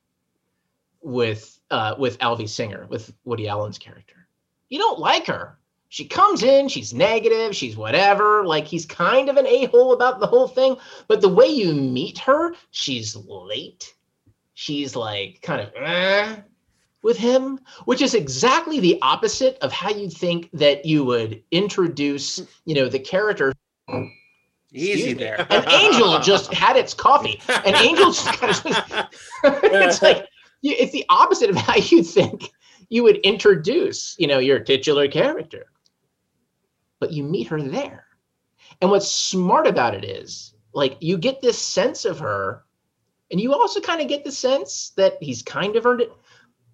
with uh, with Alvy Singer, with Woody Allen's character. You don't like her. She comes in, she's negative, she's whatever. Like he's kind of an a hole about the whole thing. But the way you meet her, she's late. She's like kind of eh, with him, which is exactly the opposite of how you'd think that you would introduce, you know, the character. Easy there. An angel just had its coffee. An angel just kind of. it's like it's the opposite of how you think you would introduce, you know, your titular character. But you meet her there, and what's smart about it is, like, you get this sense of her, and you also kind of get the sense that he's kind of earned it.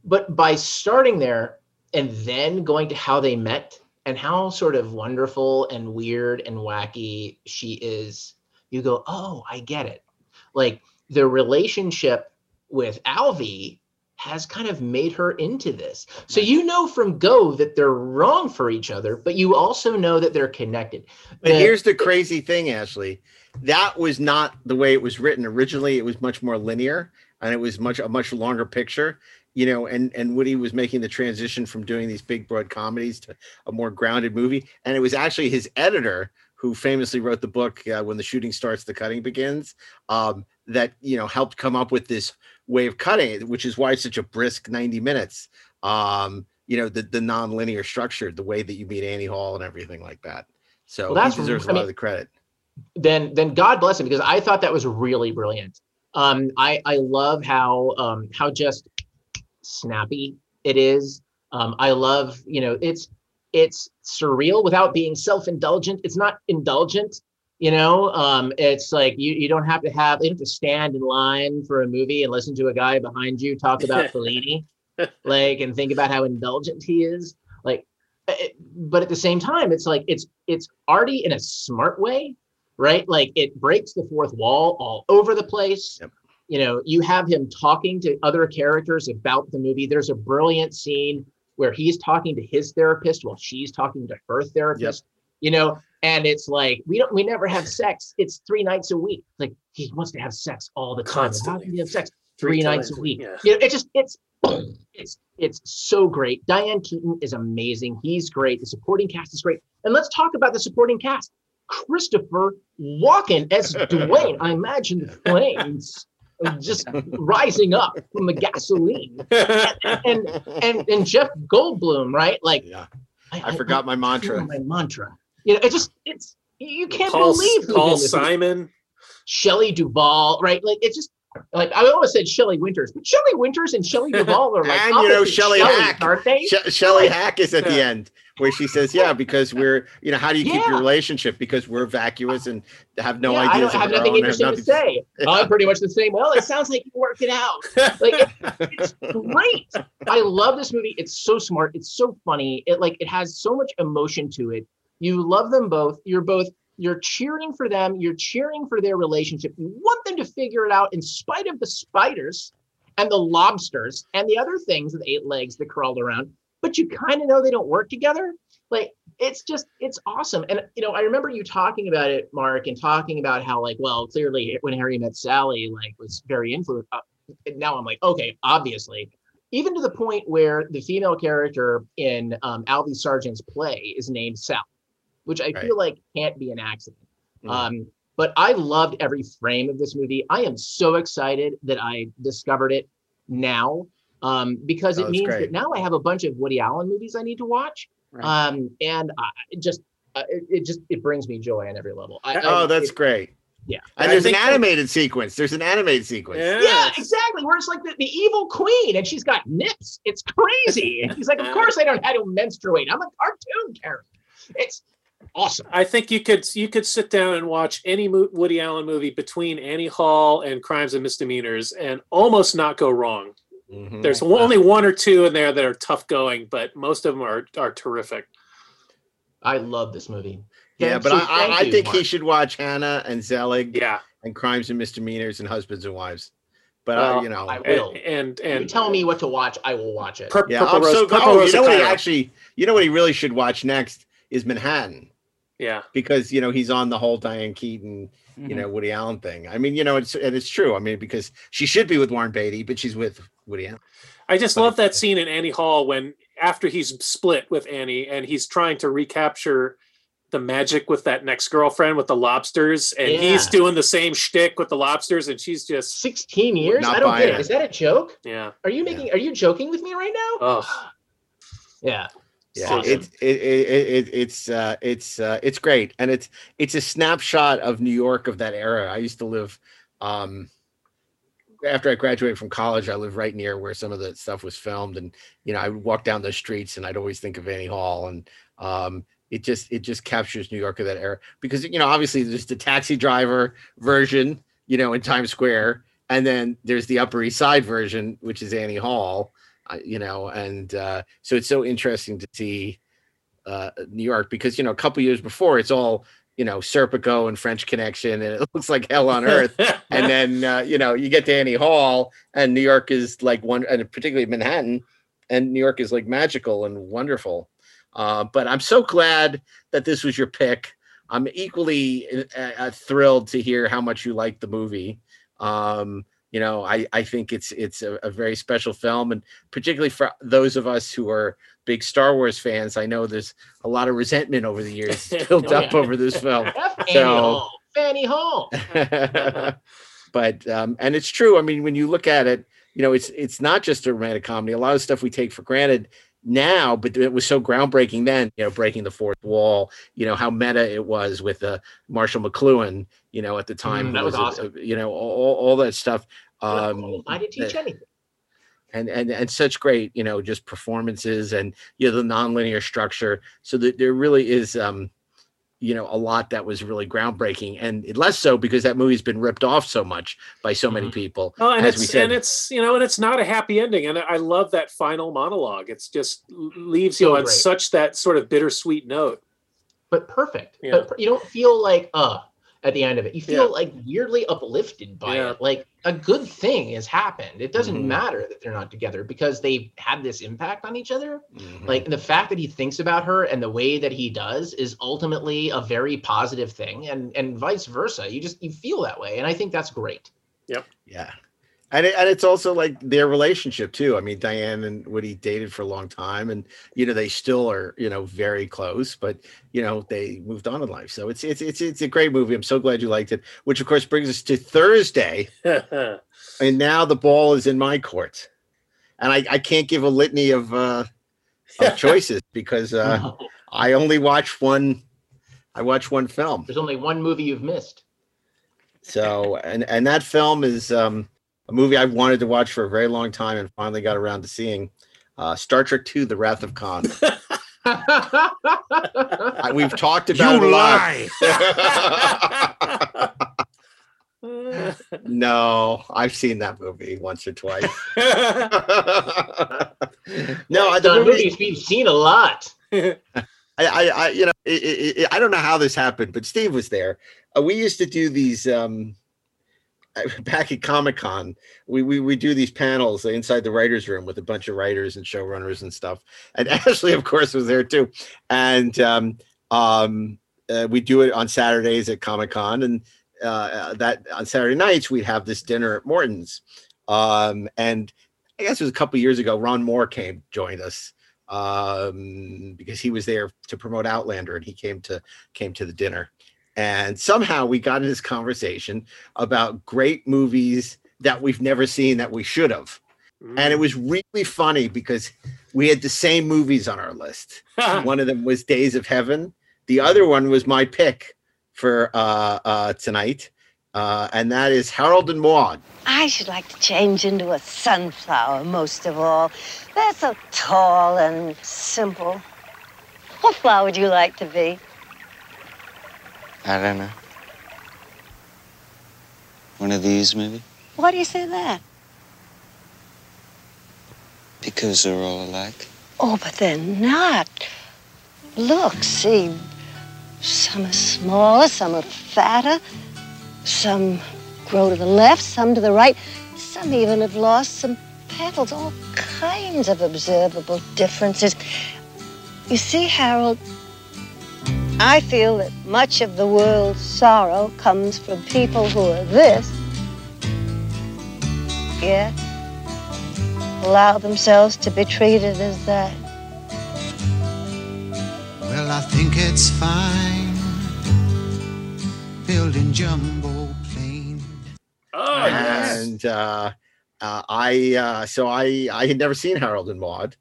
But by starting there and then going to how they met and how sort of wonderful and weird and wacky she is, you go, oh, I get it. Like the relationship with Alvy has kind of made her into this. So you know from go that they're wrong for each other, but you also know that they're connected. But The- here's the crazy thing, Ashley. That was not the way it was written originally. It was much more linear, and it was much a much longer picture. You know, and and Woody was making the transition from doing these big broad comedies to a more grounded movie. And it was actually his editor who famously wrote the book uh, "When the Shooting Starts, the Cutting Begins." Um, that you know helped come up with this way of cutting it, which is why it's such a brisk ninety minutes. Um, you know, the the non-linear structure, the way that you meet Annie Hall and everything like that. So Well, that's- he deserves a I lot of the credit. then then God bless him because I thought that was really brilliant. Um, I I love how um, how just snappy it is. Um, I love you know it's it's surreal without being self-indulgent. It's not indulgent. You know, um, it's like you, you don't have to have you don't have to stand in line for a movie and listen to a guy behind you talk about Fellini, like and think about how indulgent he is. Like, eh, eh, but at the same time, it's like it's it's arty in a smart way, right? Like it breaks the fourth wall all over the place. You know, you have him talking to other characters about the movie. There's a brilliant scene where he's talking to his therapist while she's talking to her therapist. You know, and it's like we don't we never have sex. It's three nights a week. Like he wants to have sex all the time. How Constantly. can you have sex Three three, nights times a a week? week, yeah. You know, it just it's it's it's so great. Diane Keaton is amazing. He's great. The supporting cast is great. And let's talk about the supporting cast. Christopher Walken as Dwayne. I imagine the flames just rising up from the gasoline. And and and Jeff Goldblum, right? Like yeah. I, forgot my mantra. my mantra. You know, it just it's you can't Paul, believe who's Paul. Simon. Shelley Duvall, right? Like it's just like I almost said Shelley Winters, but Shelley Winters and Shelley Duvall are like and you know opposite Shelley Hack, aren't they? She- Shelley Like- Hack is at the end. where she says, "Yeah, because we're, you know, how do you keep your relationship? Because we're vacuous and have no yeah, I don't have nothing own, have interesting to nothing- say. I'm pretty much the same. Well, it sounds like you worked it out. Like it, it's great. I love this movie. It's so smart. It's so funny. It like it has so much emotion to it. You love them both. You're both you're cheering for them. You're cheering for their relationship. You want them to figure it out in spite of the spiders and the lobsters and the other things with eight legs that crawled around. But you kind of know they don't work together. Like it's just it's awesome. And you know, I remember you talking about it, Mark, and talking about how like, well, clearly when Harry met Sally, like was very influenced. Uh, now I'm like, okay, obviously. Even to the point where the female character in um, Alvy Sargent's play is named Sal, which I feel like can't be an accident. Mm. Um, but I loved every frame of this movie. I am so excited that I discovered it now um, because Oh, it means great. that now I have a bunch of Woody Allen movies I need to watch. Um, and I it just uh, it, it just it brings me joy on every level. I, Oh, I- that's it- great. Yeah, And there's an think that- animated sequence. There's an animated sequence. Yeah, exactly. Where it's like the, the evil queen and she's got nips. It's crazy. And she's like, of course I don't have to menstruate. I'm a cartoon character. It's awesome. I think you could you could sit down and watch any Woody Allen movie between Annie Hall and Crimes and Misdemeanors and almost not go wrong. Mhm. There's one, only one or two in there that are tough going, but most of them are are terrific. I love this movie. Yeah, Thank but you- I, I, I thank you, think he should watch Hannah and Zelig. Yeah. And Crimes and Misdemeanors and Husbands and Wives. But Well, uh, you know, I will. And you and tell me what to watch, I will watch it. yeah, I'm so oh, you know what he actually, you know what he really should watch next is Manhattan Yeah. because you know he's on the whole Diane Keaton, you mm-hmm. know Woody Allen thing. I mean, you know, it's and it's true. I mean, because she should be with Warren Beatty, but she's with Woody Allen. I just love that scene in Annie Hall when after he's split with Annie and he's trying to recapture the magic with that next girlfriend with the lobsters, and he's doing the same shtick with the lobsters, and she's just 16 years? I don't buying get it. it. Is that a joke? Yeah. Are you making? Are you joking with me right now? Oh. Yeah. Yeah, Awesome. it's it, it, it, it, it's uh, it's uh, it's great, and it's it's a snapshot of New York of that era. I used to live um, after I graduated from college. I lived right near where some of the stuff was filmed, and you know I would walk down those streets, and I'd always think of Annie Hall, and um, it just it just captures New York of that era because you know obviously there's the taxi driver version, you know, in Times Square, and then there's the Upper East Side version, which is Annie Hall you know, and uh, so it's so interesting to see uh, New York because you know a couple years before it's all you know Serpico and French Connection and it looks like hell on earth, and then uh, you know you get to Annie Hall and New York is like one, and particularly Manhattan, and New York is like magical and wonderful. Uh, but I'm so glad that this was your pick. I'm equally uh, uh, thrilled to hear how much you like the movie. Um, you know, I, I think it's it's a, a very special film, and particularly for those of us who are big Star Wars fans, I know there's a lot of resentment over the years built Oh, up yeah. over this film. F Annie So, Hall. Fanny Hall. but um, and it's true. I mean, when you look at it, you know, it's it's not just a romantic comedy. A lot of stuff we take for granted now, but it was so groundbreaking then. You know, breaking the fourth wall. You know how meta it was with uh, Marshall McLuhan. You know, at the time, Mm, that was a- awesome. a- you know, all, all that stuff. Um, I didn't teach anything. and and and such great you know just performances and you know the nonlinear structure so that there really is um you know a lot that was really groundbreaking and less so because that movie's been ripped off so much by so many people Oh, and as we it's said and it's you know, and it's not a happy ending. And I love that final monologue. It's just leaves So you on great. such that sort of bittersweet note. But perfect. Yeah. But you don't feel like uh at the end of it. You feel Yeah. like weirdly uplifted by Yeah. it. Like a good thing has happened. It doesn't Mhm. matter that they're not together because they've had this impact on each other. Mhm. Like the fact that he thinks about her and the way that he does is ultimately a very positive thing and and vice versa. You just you feel that way and I think that's great. Yep. yeah and, it, and it's also like their relationship too. I mean diane and woody dated for a long time and you know they still are you know very close but you know they moved on in life. So it's it's it's, it's a great movie. I'm so glad you liked it which of course brings us to thursday. And now the ball is in my court. And i, I can't give a litany of uh of choices because uh i only watch one i watch one film. There's only one movie you've missed. so and and that film is um a movie i've wanted to watch for a very long time and finally got around to seeing uh star trek II the wrath of khan I- We've talked about You it a lot. no, I've seen that movie once or twice. no, I- the Done movie, movies we've seen a lot. I, I, I you know, it, it, it, I don't know how this happened, but Steve was there. Uh, we used to do these um, back at Comic Con. We, we we do these panels inside the writers' room with a bunch of writers and showrunners and stuff. And Ashley, of course, was there too. And um, um, uh, we do it on Saturdays at Comic Con, and uh, that on Saturday nights we'd have this dinner at Morton's. Um, and I guess it was a couple years ago. Ron Moore came joined us um, because he was there to promote Outlander, and he came to came to the dinner. And somehow we got in this conversation about great movies that we've never seen that we should have. And it was really funny because we had the same movies on our list. one of them was Days of Heaven. The other one was my pick for uh, uh, tonight, uh, and that is Harold and Maude. I should like to change into a sunflower most of all. They're so tall and simple. What flower would you like to be? I don't know. One of these, maybe? Why do you say that? Because they're all alike. Oh, but they're not. Look, see, some are smaller, some are fatter, some grow to the left, some to the right, some even have lost some petals, all kinds of observable differences. You see, Harold, I feel that much of the world's sorrow comes from people who are this, yet allow themselves to be treated as that. Well, I think it's fine building jumbo planes. Oh, yes. and uh, uh, I uh, so I I had never seen Harold and Maude,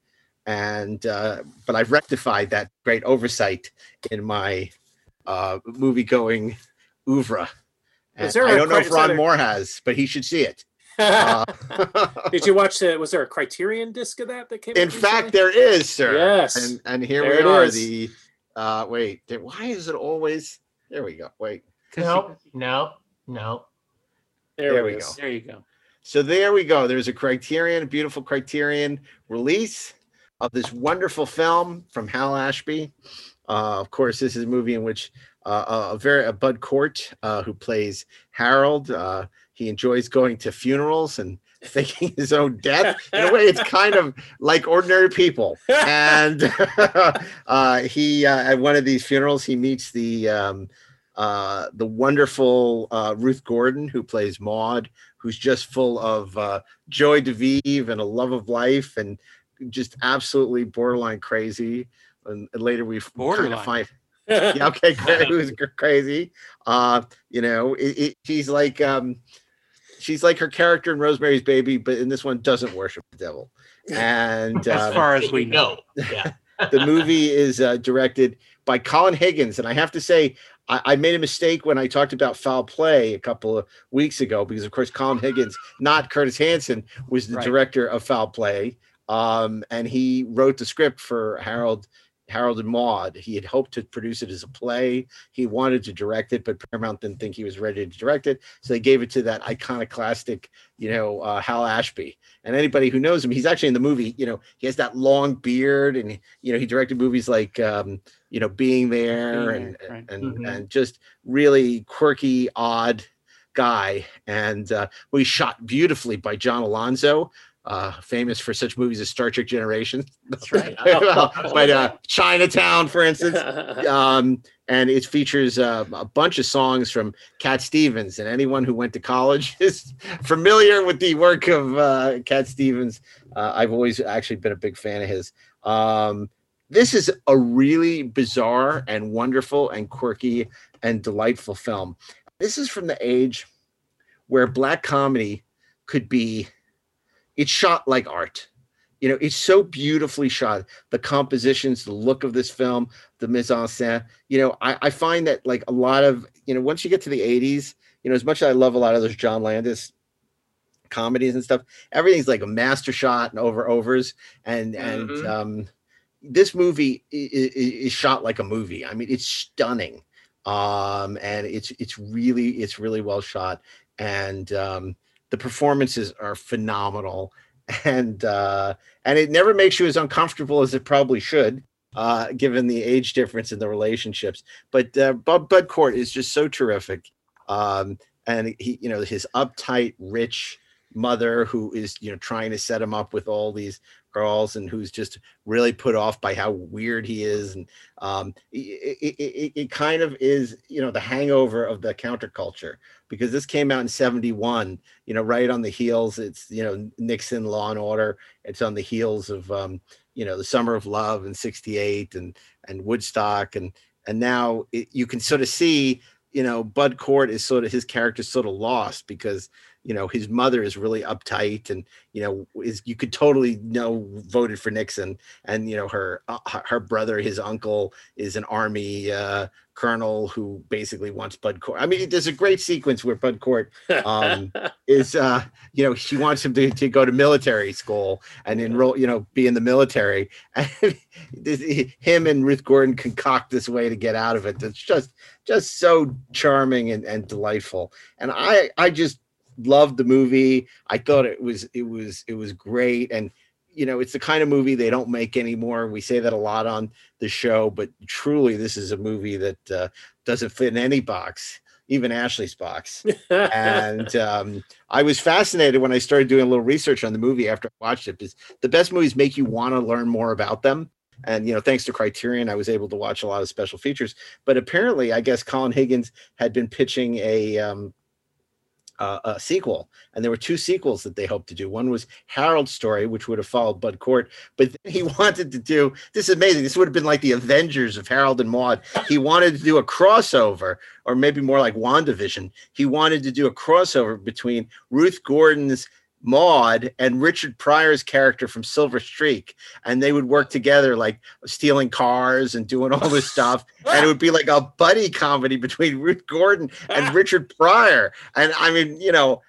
and uh, but I've rectified that great oversight in my uh, movie going oeuvre. And Is there I a don't know if cri- is that Ron a- Moore has, but he should see it. Uh, Did you watch the? Was there a Criterion disc of that that came? in fact, recently? there is, sir. Yes. and and here There we are. is. The uh, wait, there, why is it always? There we go. Wait. No, no, no. There, There we is. go. There you go. So there we go. There's a Criterion, a beautiful Criterion release of this wonderful film from Hal Ashby. Uh, of course, this is a movie in which uh, a very a Bud Cort, uh, who plays Harold, uh, he enjoys going to funerals and faking his own death. In a way, it's kind of like ordinary people. And uh, he uh, at one of these funerals, he meets the um, the wonderful Ruth Gordon, who plays Maude, who's just full of joie de vivre and a love of life, and just absolutely borderline crazy. And, and later we kind Borderline. of find, yeah, okay, cra- who's cr- crazy. Uh, you know, it, it, she's like um, she's like her character in Rosemary's Baby, but in this one doesn't worship the devil. And As um, far as we know. Yeah. the movie is uh, directed by Colin Higgins, and I have to say, I, I made a mistake when I talked about foul play a couple of weeks ago because, of course, Colin Higgins, not Curtis Hanson, was the Right. director of Foul Play, um, and he wrote the script for Harold. Harold and Maude. He had hoped to produce it as a play. He wanted to direct it, but Paramount didn't think he was ready to direct it, so they gave it to that iconoclastic, you know, uh, Hal Ashby. And anybody who knows him, he's actually in the movie. You know, he has that long beard, and you know, he directed movies like, um, you know, Being There, and right. and Mhm. and just really quirky, odd guy. And uh, we shot beautifully by John Alonzo. Uh, famous for such movies as Star Trek Generation, That's right. but uh, Chinatown, for instance, um, and it features uh, a bunch of songs from Cat Stevens. And anyone who went to college is familiar with the work of uh, Cat Stevens. Uh, I've always actually been a big fan of his. Um, this is a really bizarre and wonderful and quirky and delightful film. This is from the age where black comedy could be it's shot like art. You know it's so beautifully shot. The compositions the look of this film the mise en scène. You know I, I find that like a lot of you know once you get to the 80s you know as much as i love a lot of those john landis comedies and stuff everything's like a master shot and over overs. And and Mhm. um this movie is, is shot like a movie. I mean, it's stunning, um, and it's it's really it's really well shot, and um, the performances are phenomenal, and uh, and it never makes you as uncomfortable as it probably should, uh, given the age difference in the relationships. But uh, Bud Cort is just so terrific, um, and he you know his uptight, rich mother who is you know trying to set him up with all these girls and who's just really put off by how weird he is. And um it, it, it, it kind of is you know the hangover of the counterculture because this came out in 71 you know right on the heels it's you know nixon law and order it's on the heels of um you know the summer of love in 68 and and woodstock. And and now you can sort of see you know bud cort is sort of his character sort of lost because you know his mother is really uptight and you know is you could totally know voted for nixon and you know her uh, her brother his uncle is an army uh colonel who basically wants bud cort i mean there's a great sequence where bud cort um is uh you know she wants him to, to go to military school and enroll you know be in the military. And this him and ruth gordon concoct this way to get out of it. That's just just so charming and, and delightful. And i i just loved the movie. I thought it was it was it was great. And you know it's the kind of movie they don't make anymore. We say that a lot on the show but truly this is a movie that uh, doesn't fit in any box even ashley's box. And um, i was fascinated when i started doing a little research on the movie after i watched it because the best movies make you want to learn more about them. And you know thanks to criterion i was able to watch a lot of special features. But apparently i guess colin higgins had been pitching a um, uh, a sequel, and there were two sequels that they hoped to do. One was Harold's story, which would have followed Bud Cort, but he wanted to do this is amazing. This would have been like the Avengers of Harold and Maude. He wanted to do a crossover, or maybe more like WandaVision. He wanted to do a crossover between Ruth Gordon's Maude and Richard Pryor's character from Silver Streak, and they would work together, like stealing cars and doing all this stuff. and it would be like a buddy comedy between Ruth Gordon and Richard Pryor. And I mean, you know,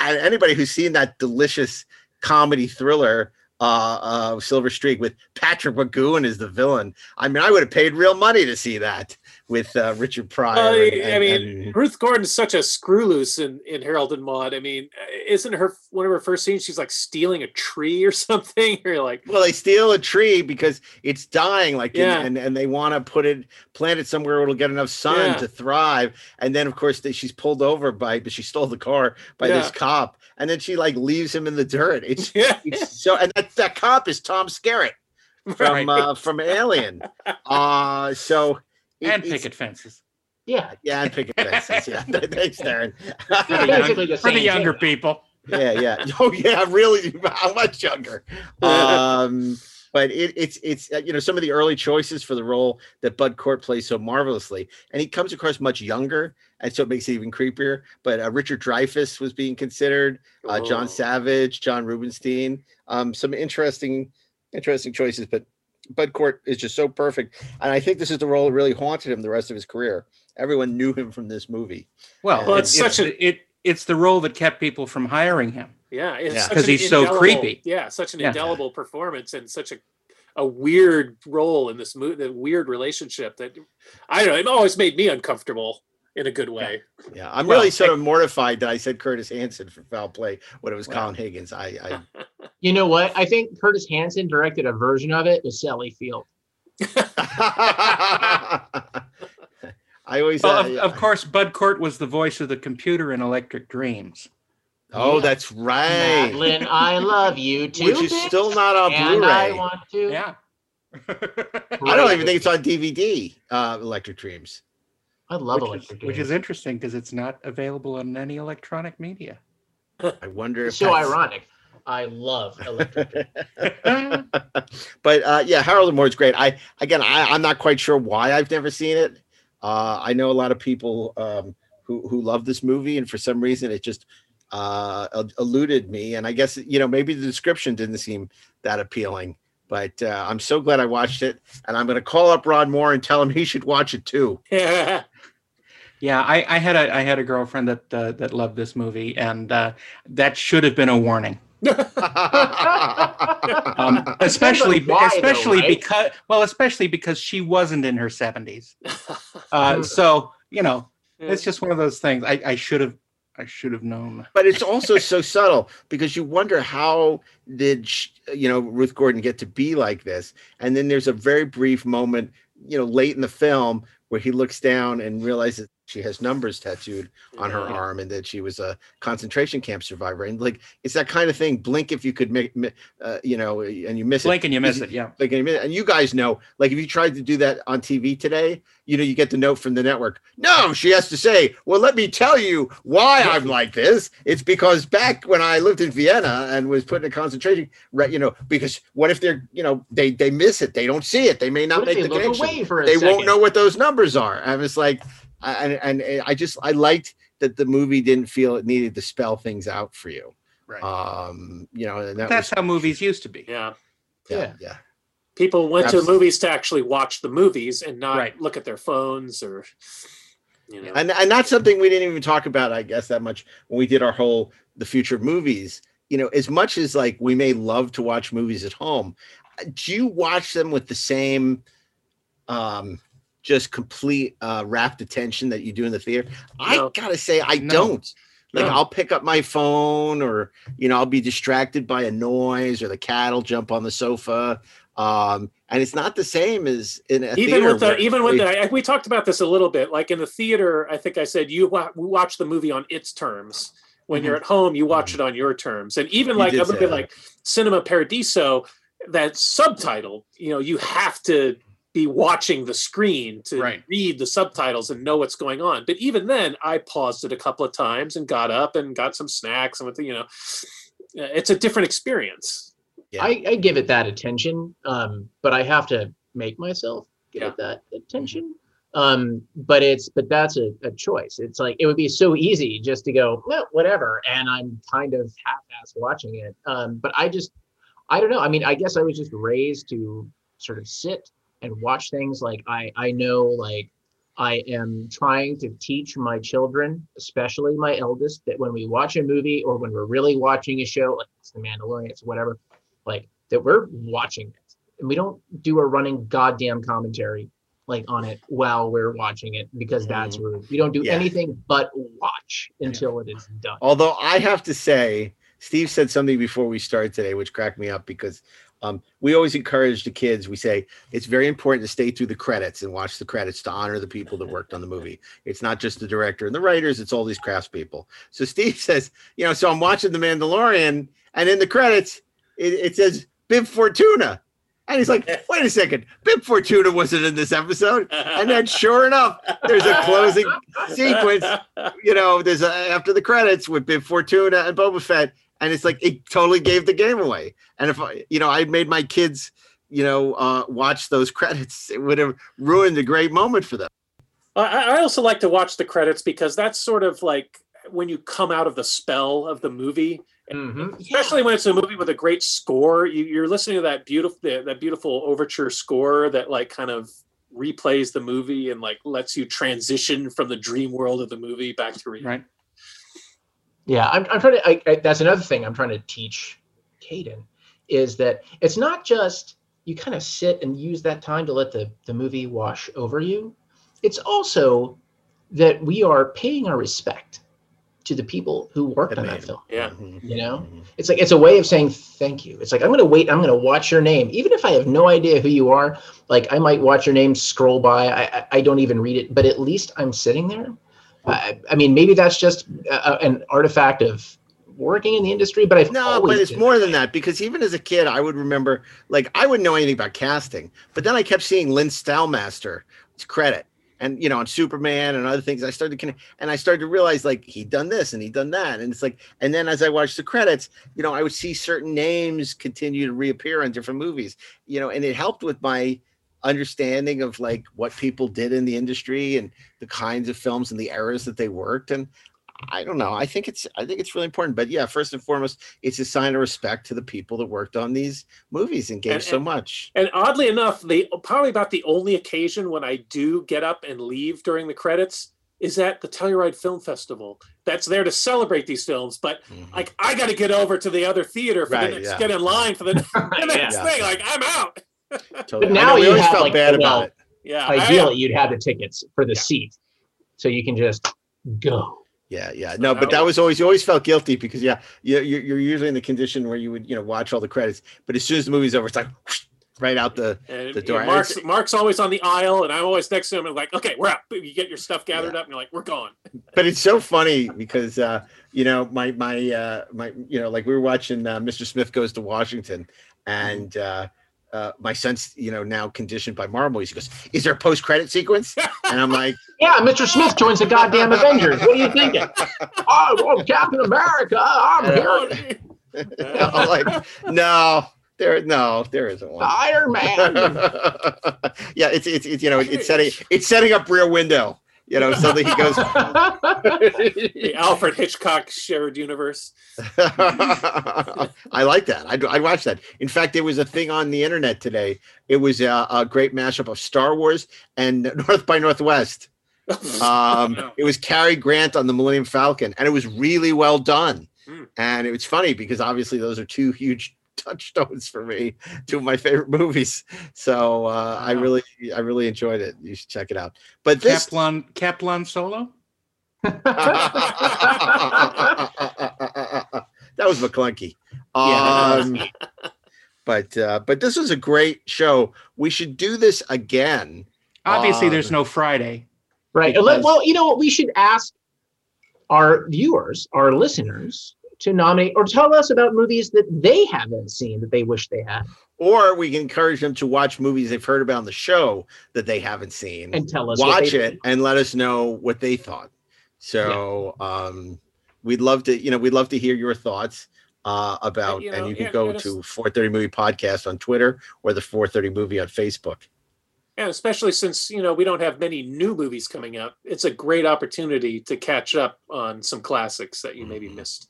anybody who's seen that delicious comedy thriller, uh, uh, Silver Streak with Patrick McGoohan as the villain, I mean, I would have paid real money to see that with uh, Richard Pryor. Uh, and- I mean, and- Ruth Gordon's such a screw loose in, in Harold and Maude. I mean, isn't her one of her first scenes? She's like stealing a tree or something. You're like, well, they steal a tree because it's dying, like, Yeah. and and they want to put it, plant it somewhere where it'll get enough sun Yeah. to thrive. And then, of course, they, she's pulled over by, but she stole the car by this cop, and then she like leaves him in the dirt. It's, it's so, and that, that cop is Tom Skerritt from Right. uh, from Alien. Uh so it- and picket fences. Yeah, yeah, and picket fences. Yeah, thanks, Daren. For the, young- for the younger people. yeah, yeah. Oh, yeah. Really, how much younger? Um, but it, it's it's uh, you know some of the early choices for the role that Bud Cort plays so marvelously, and he comes across much younger, and so it makes it even creepier. But uh, Richard Dreyfuss was being considered, uh, John Oh. Savage, John Rubinstein, um, some interesting interesting choices. But Bud Cort is just so perfect, and I think this is the role that really haunted him the rest of his career. Everyone knew him from this movie. Well, And it's, such a it. It's the role that kept people from hiring him. yeah, it's Yeah. such 'Cause he's so creepy. Yeah, such an Yeah. indelible performance and such a a weird role in this movie, the weird relationship that I don't know. It always made me uncomfortable in a good way. Yeah, I'm Well, really sort of mortified that I said Curtis Hanson for foul play when it was Wow. Colin Higgins. I, I, You know what? I think Curtis Hanson directed a version of it with Sally Field. I, I always. Well, uh, of, of course, Bud Cort was the voice of the computer in Electric Dreams. oh, Yeah. that's right. Madeline, I love you too. Which is still not on and I Blu-ray. want to. Yeah. I don't even think it's on DVD. Uh, Electric Dreams. I love which Electric is, which is interesting because it's not available on any electronic media. I wonder if It's so that's- ironic. I love Electric Dreams. but uh, yeah, Harold and Maude's great. I again, I, I'm not quite sure why I've never seen it. Uh, I know a lot of people um, who who love this movie, and for some reason, it just uh, eluded me. And I guess you know maybe the description didn't seem that appealing. But uh, I'm so glad I watched it, and I'm going to call up Ron Moore and tell him he should watch it too. Yeah. I, I had a I had a girlfriend that uh, that loved this movie, and uh, that should have been a warning. um, especially why, though, especially right? because well especially because she wasn't in her 70s uh, so you know it's just one of those things i, I should have i should have known but it's also so subtle because you wonder how did sh you know Ruth Gordon get to be like this, and then there's a very brief moment, you know, late in the film where he looks down and realizes she has numbers tattooed on her Yeah. arm and that she was a concentration camp survivor, and like it's that kind of thing. Blink if you could make, uh, you know, and you miss it. blink and you miss it yeah blink and you- miss it. and you guys know, like, if you tried to do that on TV today, you know, you get the note from the network. No, she has to say, "Well, let me tell you why I'm like this. It's because back when I lived in Vienna and was put in a concentration, right? You know, because what if they're, you know, they they miss it, they don't see it, they may not What make the connection, away for a they won't know what those numbers are." And it's like, and and I just I liked that the movie didn't feel it needed to spell things out for you. Right. Um, you know, and that that's was, how movies used to be Yeah. yeah, yeah. People went to movies to actually watch the movies and not Right. look at their phones or you know. and and that's something we didn't even talk about i guess that much when we did our whole the future of movies you know as much as like we may love to watch movies at home uh, do you watch them with the same um just complete uh rapt attention that you do in the theater. I gotta say i No. don't. Like No. i'll pick up my phone or you know i'll be distracted by a noise or the cat will jump on the sofa. Um and it's not the same as in a even theater with the even with the I- we talked about this a little bit. Like in the theater i think i said you wa- we watch the movie on its terms. When you're at home you watch it on your terms. And even Mm-hmm. Like a bit like cinema paradiso that subtitle you know you have to be watching the screen to Right. read the subtitles and know what's going on but even then i paused it a couple of times and got up and got some snacks and with the, you know it's a different experience Yeah. I, I give it that attention, um, but I have to make myself give Yeah. it that attention. Um, but it's but that's a, a choice. It's like it would be so easy just to go, well, whatever, and I'm kind of half-ass watching it. Um, but I just I don't know. I mean, I guess I was just raised to sort of sit and watch things like I I know like I am trying to teach my children, especially my eldest, that when we watch a movie or when we're really watching a show, like it's The Mandalorian, it's whatever, like that we're watching it and we don't do a running goddamn commentary like on it while we're watching it because that's mm-hmm. rude. We don't do Yeah. anything but watch until it is done. Although I have to say, Steve said something before we started today, which cracked me up because um, we always encourage the kids. We say it's very important to stay through the credits and watch the credits to honor the people that worked on the movie. It's not just the director and the writers; it's all these craftspeople. So Steve says, you know, so I'm watching The Mandalorian, and in the credits, it, it says Bib Fortuna. And he's like, wait a second, Bib Fortuna wasn't in this episode. And then sure enough, there's a closing sequence you know, there's a, after the credits with Bib Fortuna and Boba Fett, and it's like it totally gave the game away. And if I, you know, I made my kids, you know, uh, watch those credits, it would have ruined a great moment for them. I, I also like to watch the credits because that's sort of like when you come out of the spell of the movie, and especially when it's a movie with a great score. You, you're listening to that beautiful that beautiful overture score that like kind of replays the movie and like lets you transition from the dream world of the movie back to reality. right Yeah, I'm, I'm trying to. I, I, that's another thing I'm trying to teach Caden is that it's not just you kind of sit and use that time to let the the movie wash over you. It's also that we are paying our respect to the people who worked on that film. Yeah. Mm-hmm. You know, it's like it's a way of saying thank you. It's like I'm going to wait. I'm going to watch your name, even if I have no idea who you are. Like I might watch your name scroll by. I I, I don't even read it, but at least I'm sitting there. I, I mean, maybe that's just uh an artifact of working in the industry, but I've No, but it's more than that because even as a kid, I would remember like I wouldn't know anything about casting, but then I kept seeing Lynn Stalmaster's credit. And you know, on Superman and other things, I started to connect, and I started to realize like he'd done this and he'd done that, and it's like, and then as I watched the credits, you know, I would see certain names continue to reappear in different movies, you know, and it helped with my understanding of like what people did in the industry and the kinds of films and the eras that they worked, and I don't know. I think it's I think it's really important. But yeah, first and foremost, it's a sign of respect to the people that worked on these movies and gave And- so and- much. And oddly enough, the probably about the only occasion when I do get up and leave during the credits is at the Telluride Film Festival. That's there to celebrate these films, but mm-hmm. like I got to get over to the other theater for Right, the next, yeah. get in line for the, the next Yeah. thing. Like I'm out. Totally. But now you always have felt like bad the- about it. Yeah, Ideally, am. you'd have the tickets for the seat, so you can just go. Yeah, yeah. No, but that was always you always felt guilty because yeah, you you're, you're usually in the condition where you would you know watch all the credits, but as soon as the movie's over, it's like right out the And, the door. know, Mark's, Mark's always on the aisle, and I'm always next to him. And like, okay, we're out. You get your stuff gathered up, and you're like, we're gone. but it's so funny because uh you know my my uh my you know like we were watching uh, Mr. Smith goes to Washington and uh uh, my son's, you know, now conditioned by Marvel movies. He goes, "Is there a post-credit sequence?" And I'm like, Yeah, Mr. Smith joins the goddamn Avengers. What are you thinking? Oh, well, Captain America, I'm here. I'm like, no, there, no, there isn't one. Iron Man. yeah, it's it's, it's you know it's setting it's setting up Rear Window. You know, so that he goes. the Alfred Hitchcock shared universe. I like that. I I watched that. In fact, there was a thing on the internet today. It was a, a great mashup of Star Wars and North by Northwest. Um, it was Cary Grant on the Millennium Falcon, and it was really well done. And it was funny because obviously those are two huge touchstones for me, two of my favorite movies. So uh, I really, I really enjoyed it. You should check it out. But this Kaplan Kaplan Solo. that was McClunky. Yeah. Um, but uh, but this was a great show. We should do this again. Obviously, Um, there's no Friday. Right. Because- well, you know what? We should ask our viewers, our listeners, to nominate or tell us about movies that they haven't seen that they wish they had, or we can encourage them to watch movies they've heard about on the show that they haven't seen. And tell us watch they it think. and let us know what they thought. So um we'd love to you know we'd love to hear your thoughts uh about you know, and you can yeah, go yeah, to 430 movie podcast on twitter or the 430 movie on facebook. And especially since you know we don't have many new movies coming out, it's a great opportunity to catch up on some classics that you maybe missed.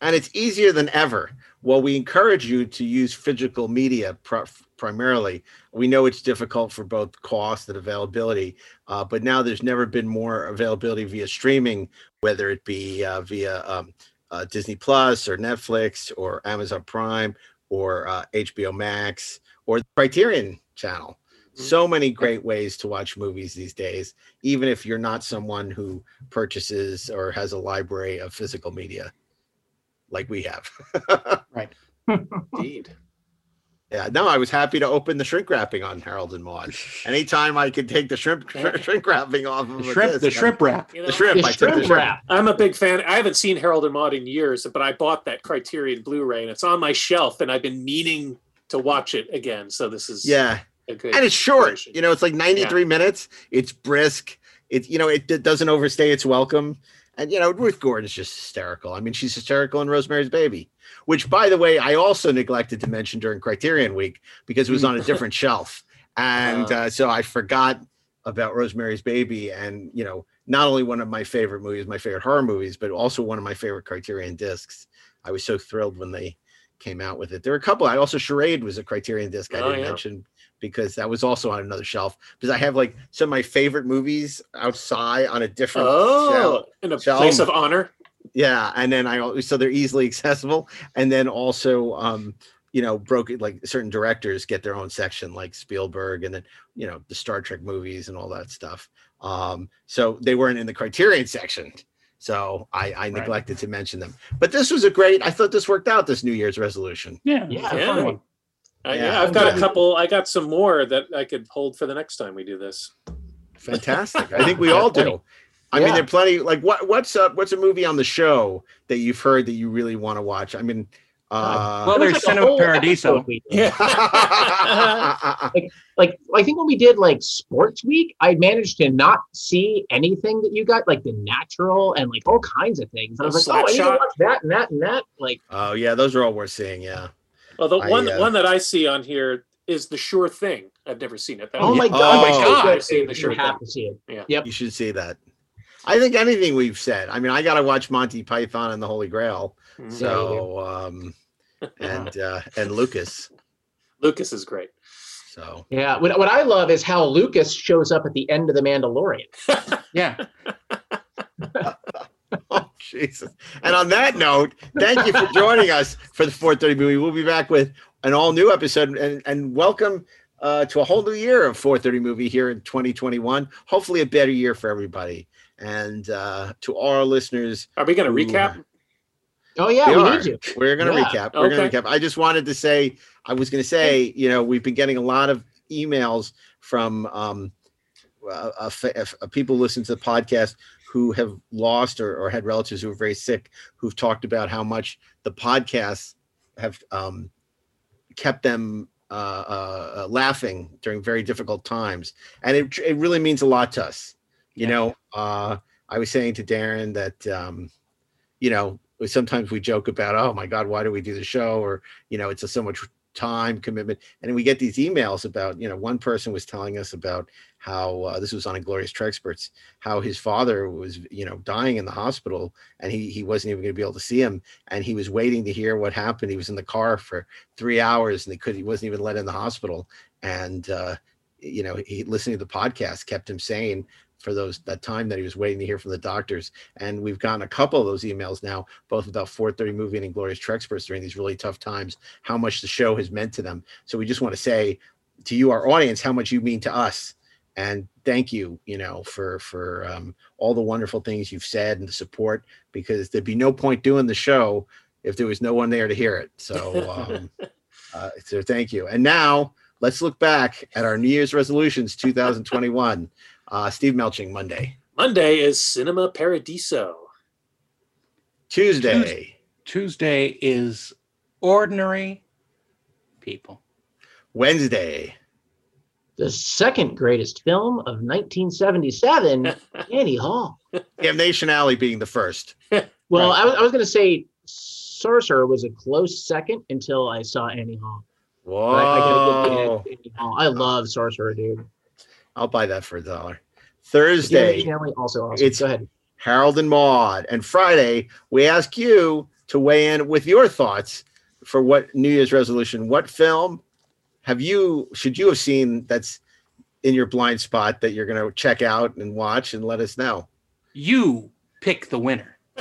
And it's easier than ever. Well, we encourage you to use physical media pr- primarily. We know it's difficult for both cost and availability, uh, but now there's never been more availability via streaming, whether it be uh, via um, uh, Disney Plus or Netflix or Amazon Prime or uh, HBO Max or the Criterion Channel. So many great ways to watch movies these days, even if you're not someone who purchases or has a library of physical media like we have. right. Indeed. Yeah, no, I was happy to open the shrink wrapping on Harold and Maude. Anytime I could take the shrimp shrink wrapping off of The a shrimp, the disc, shrimp wrap. You know, the shrimp, I took the shrimp. I'm a big fan. I haven't seen Harold and Maude in years, but I bought that Criterion Blu-ray, and it's on my shelf, and I've been meaning to watch it again. So this is Yeah, a good and it's short. You know, it's like 93 minutes. It's brisk. It you know it, it doesn't overstay its welcome. And you know, Ruth Gordon's just hysterical. I mean, she's hysterical in Rosemary's Baby, which, by the way, I also neglected to mention during Criterion Week because it was on a different shelf, and uh, so I forgot about Rosemary's Baby. And you know, not only one of my favorite movies, my favorite horror movies, but also one of my favorite Criterion discs. I was so thrilled when they came out with it. There were a couple. I also Charade was a Criterion disc I Oh, didn't yeah. mention because that was also on another shelf. Because I have like some of my favorite movies outside on a different Oh, shelf. in a shelf. place of honor. Yeah, and then I al- so they're easily accessible, and then also um, you know broke it like certain directors get their own section like Spielberg, and then you know the Star Trek movies and all that stuff. Um, so they weren't in the Criterion section. So I, I neglected to mention them. But this was a great. I thought this worked out. This New Year's resolution. Yeah, Yeah, Yeah. Fun one. Uh, Yeah, yeah, I've got a couple. I got some more that I could hold for the next time we do this. Fantastic. I think we all do. I mean, Yeah. there are plenty. Like, what what's up? What's a movie on the show that you've heard that you really want to watch? I mean, uh, Well, there's like Cinema Paradiso. episode we did. like I think when we did like sports week, I managed to not see anything that you got, like the natural and like all kinds of things. I was like, oh, I need to watch that and that and that. Like, oh yeah, those are all worth seeing. Yeah. Well, the I, one uh, one that I see on here is the Sure Thing. I've never seen it. That oh was- my Oh god, my God. I've seen the You Sure have to see it. Yeah. Yep. You should see that. I think anything we've said. I mean, I got to watch Monty Python and the Holy Grail. Mhm. So, um, and uh, and Lucas. Lucas is great. So Yeah, what, what I love is how Lucas shows up at the end of The Mandalorian. yeah. oh, Jesus. And on that note, thank you for joining us for the 430 movie. We'll be back with an all new episode and, and welcome uh, to a whole new year of 430 movie here in 2021. Hopefully, a better year for everybody. And uh, to all our listeners, are we going to recap? Oh yeah, we, we are. need to. We're going to Yeah. recap. We're going to recap. I just wanted to say, I was going to say, you know, we've been getting a lot of emails from um, uh, uh, fa- uh, people listening to the podcast who have lost or, or had relatives who are very sick, who've talked about how much the podcasts have um, kept them uh, uh, uh, laughing during very difficult times, and it it really means a lot to us. You know, uh, I was saying to Daren that um, you know sometimes we joke about, oh my God, why do we do the show? Or you know, it's a, so much time commitment, and we get these emails about you know one person was telling us about how uh, this was on Inglorious Treksperts, how his father was you know dying in the hospital and he he wasn't even going to be able to see him. And he was waiting to hear what happened. He was in the car for three hours and they could he wasn't even let in the hospital. And uh, you know he listening to the podcast kept him sane for those that time that he was waiting to hear from the doctors. And we've gotten a couple of those emails now both about 430 movie and Inglorious Treksperts during these really tough times how much the show has meant to them. So we just want to say to you our audience how much you mean to us and thank you you know for for um, all the wonderful things you've said and the support because there'd be no point doing the show if there was no one there to hear it. So um, uh, so thank you. And now let's look back at our new year's resolutions 2021 uh, steve melching monday. Monday is Cinema Paradiso. tuesday. Tuesday is ordinary people. wednesday The second greatest film of 1977, Annie Hall. damnation alley being the first Well, I, was- I was going to say Sorcerer was a close second until I saw Annie Hall. whoa I, I gotta give it to Annie Hall. I oh. love Sorcerer, dude. i'll buy that for a dollar Damnation thursday Alley also awesome. It's- Go ahead. Harold and Maude. And Friday, we ask you to weigh in with your thoughts for what New Year's resolution. What film have you, should you have seen that's in your blind spot that you're going to check out and watch and let us know? You pick the winner.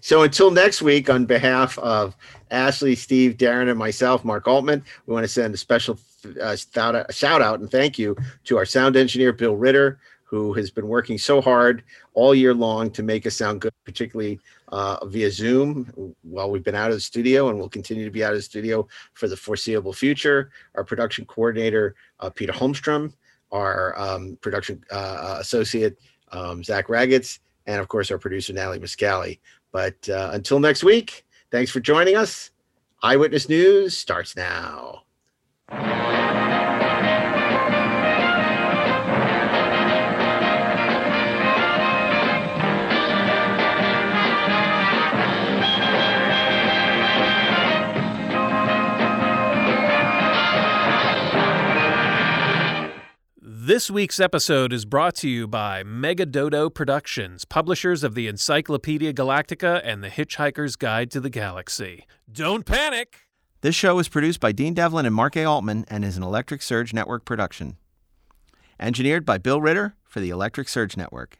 so until next week, on behalf of Ashley, Steve, Daren, and myself, Mark Altman, we want to send a special uh, shout out- shout out and thank you to our sound engineer, Bill Ritter, who has been working so hard all year long to make us sound good, particularly uh, via Zoom while we've been out of the studio and will continue to be out of the studio for the foreseeable future. Our production coordinator, uh, Peter Holmstrom, our um, production uh, associate, um, Zach Raggets, and of course our producer Natalie Muscali. But uh, until next week, thanks for joining us. Eyewitness News starts now. This week's episode is brought to you by Mega Dodo Productions, publishers of the Encyclopedia Galactica and the Hitchhiker's Guide to the Galaxy. Don't panic! This show is produced by Dean Devlin and Mark A. Altman and is an Electric Surge Network production. Engineered by Bill Ritter for the Electric Surge Network.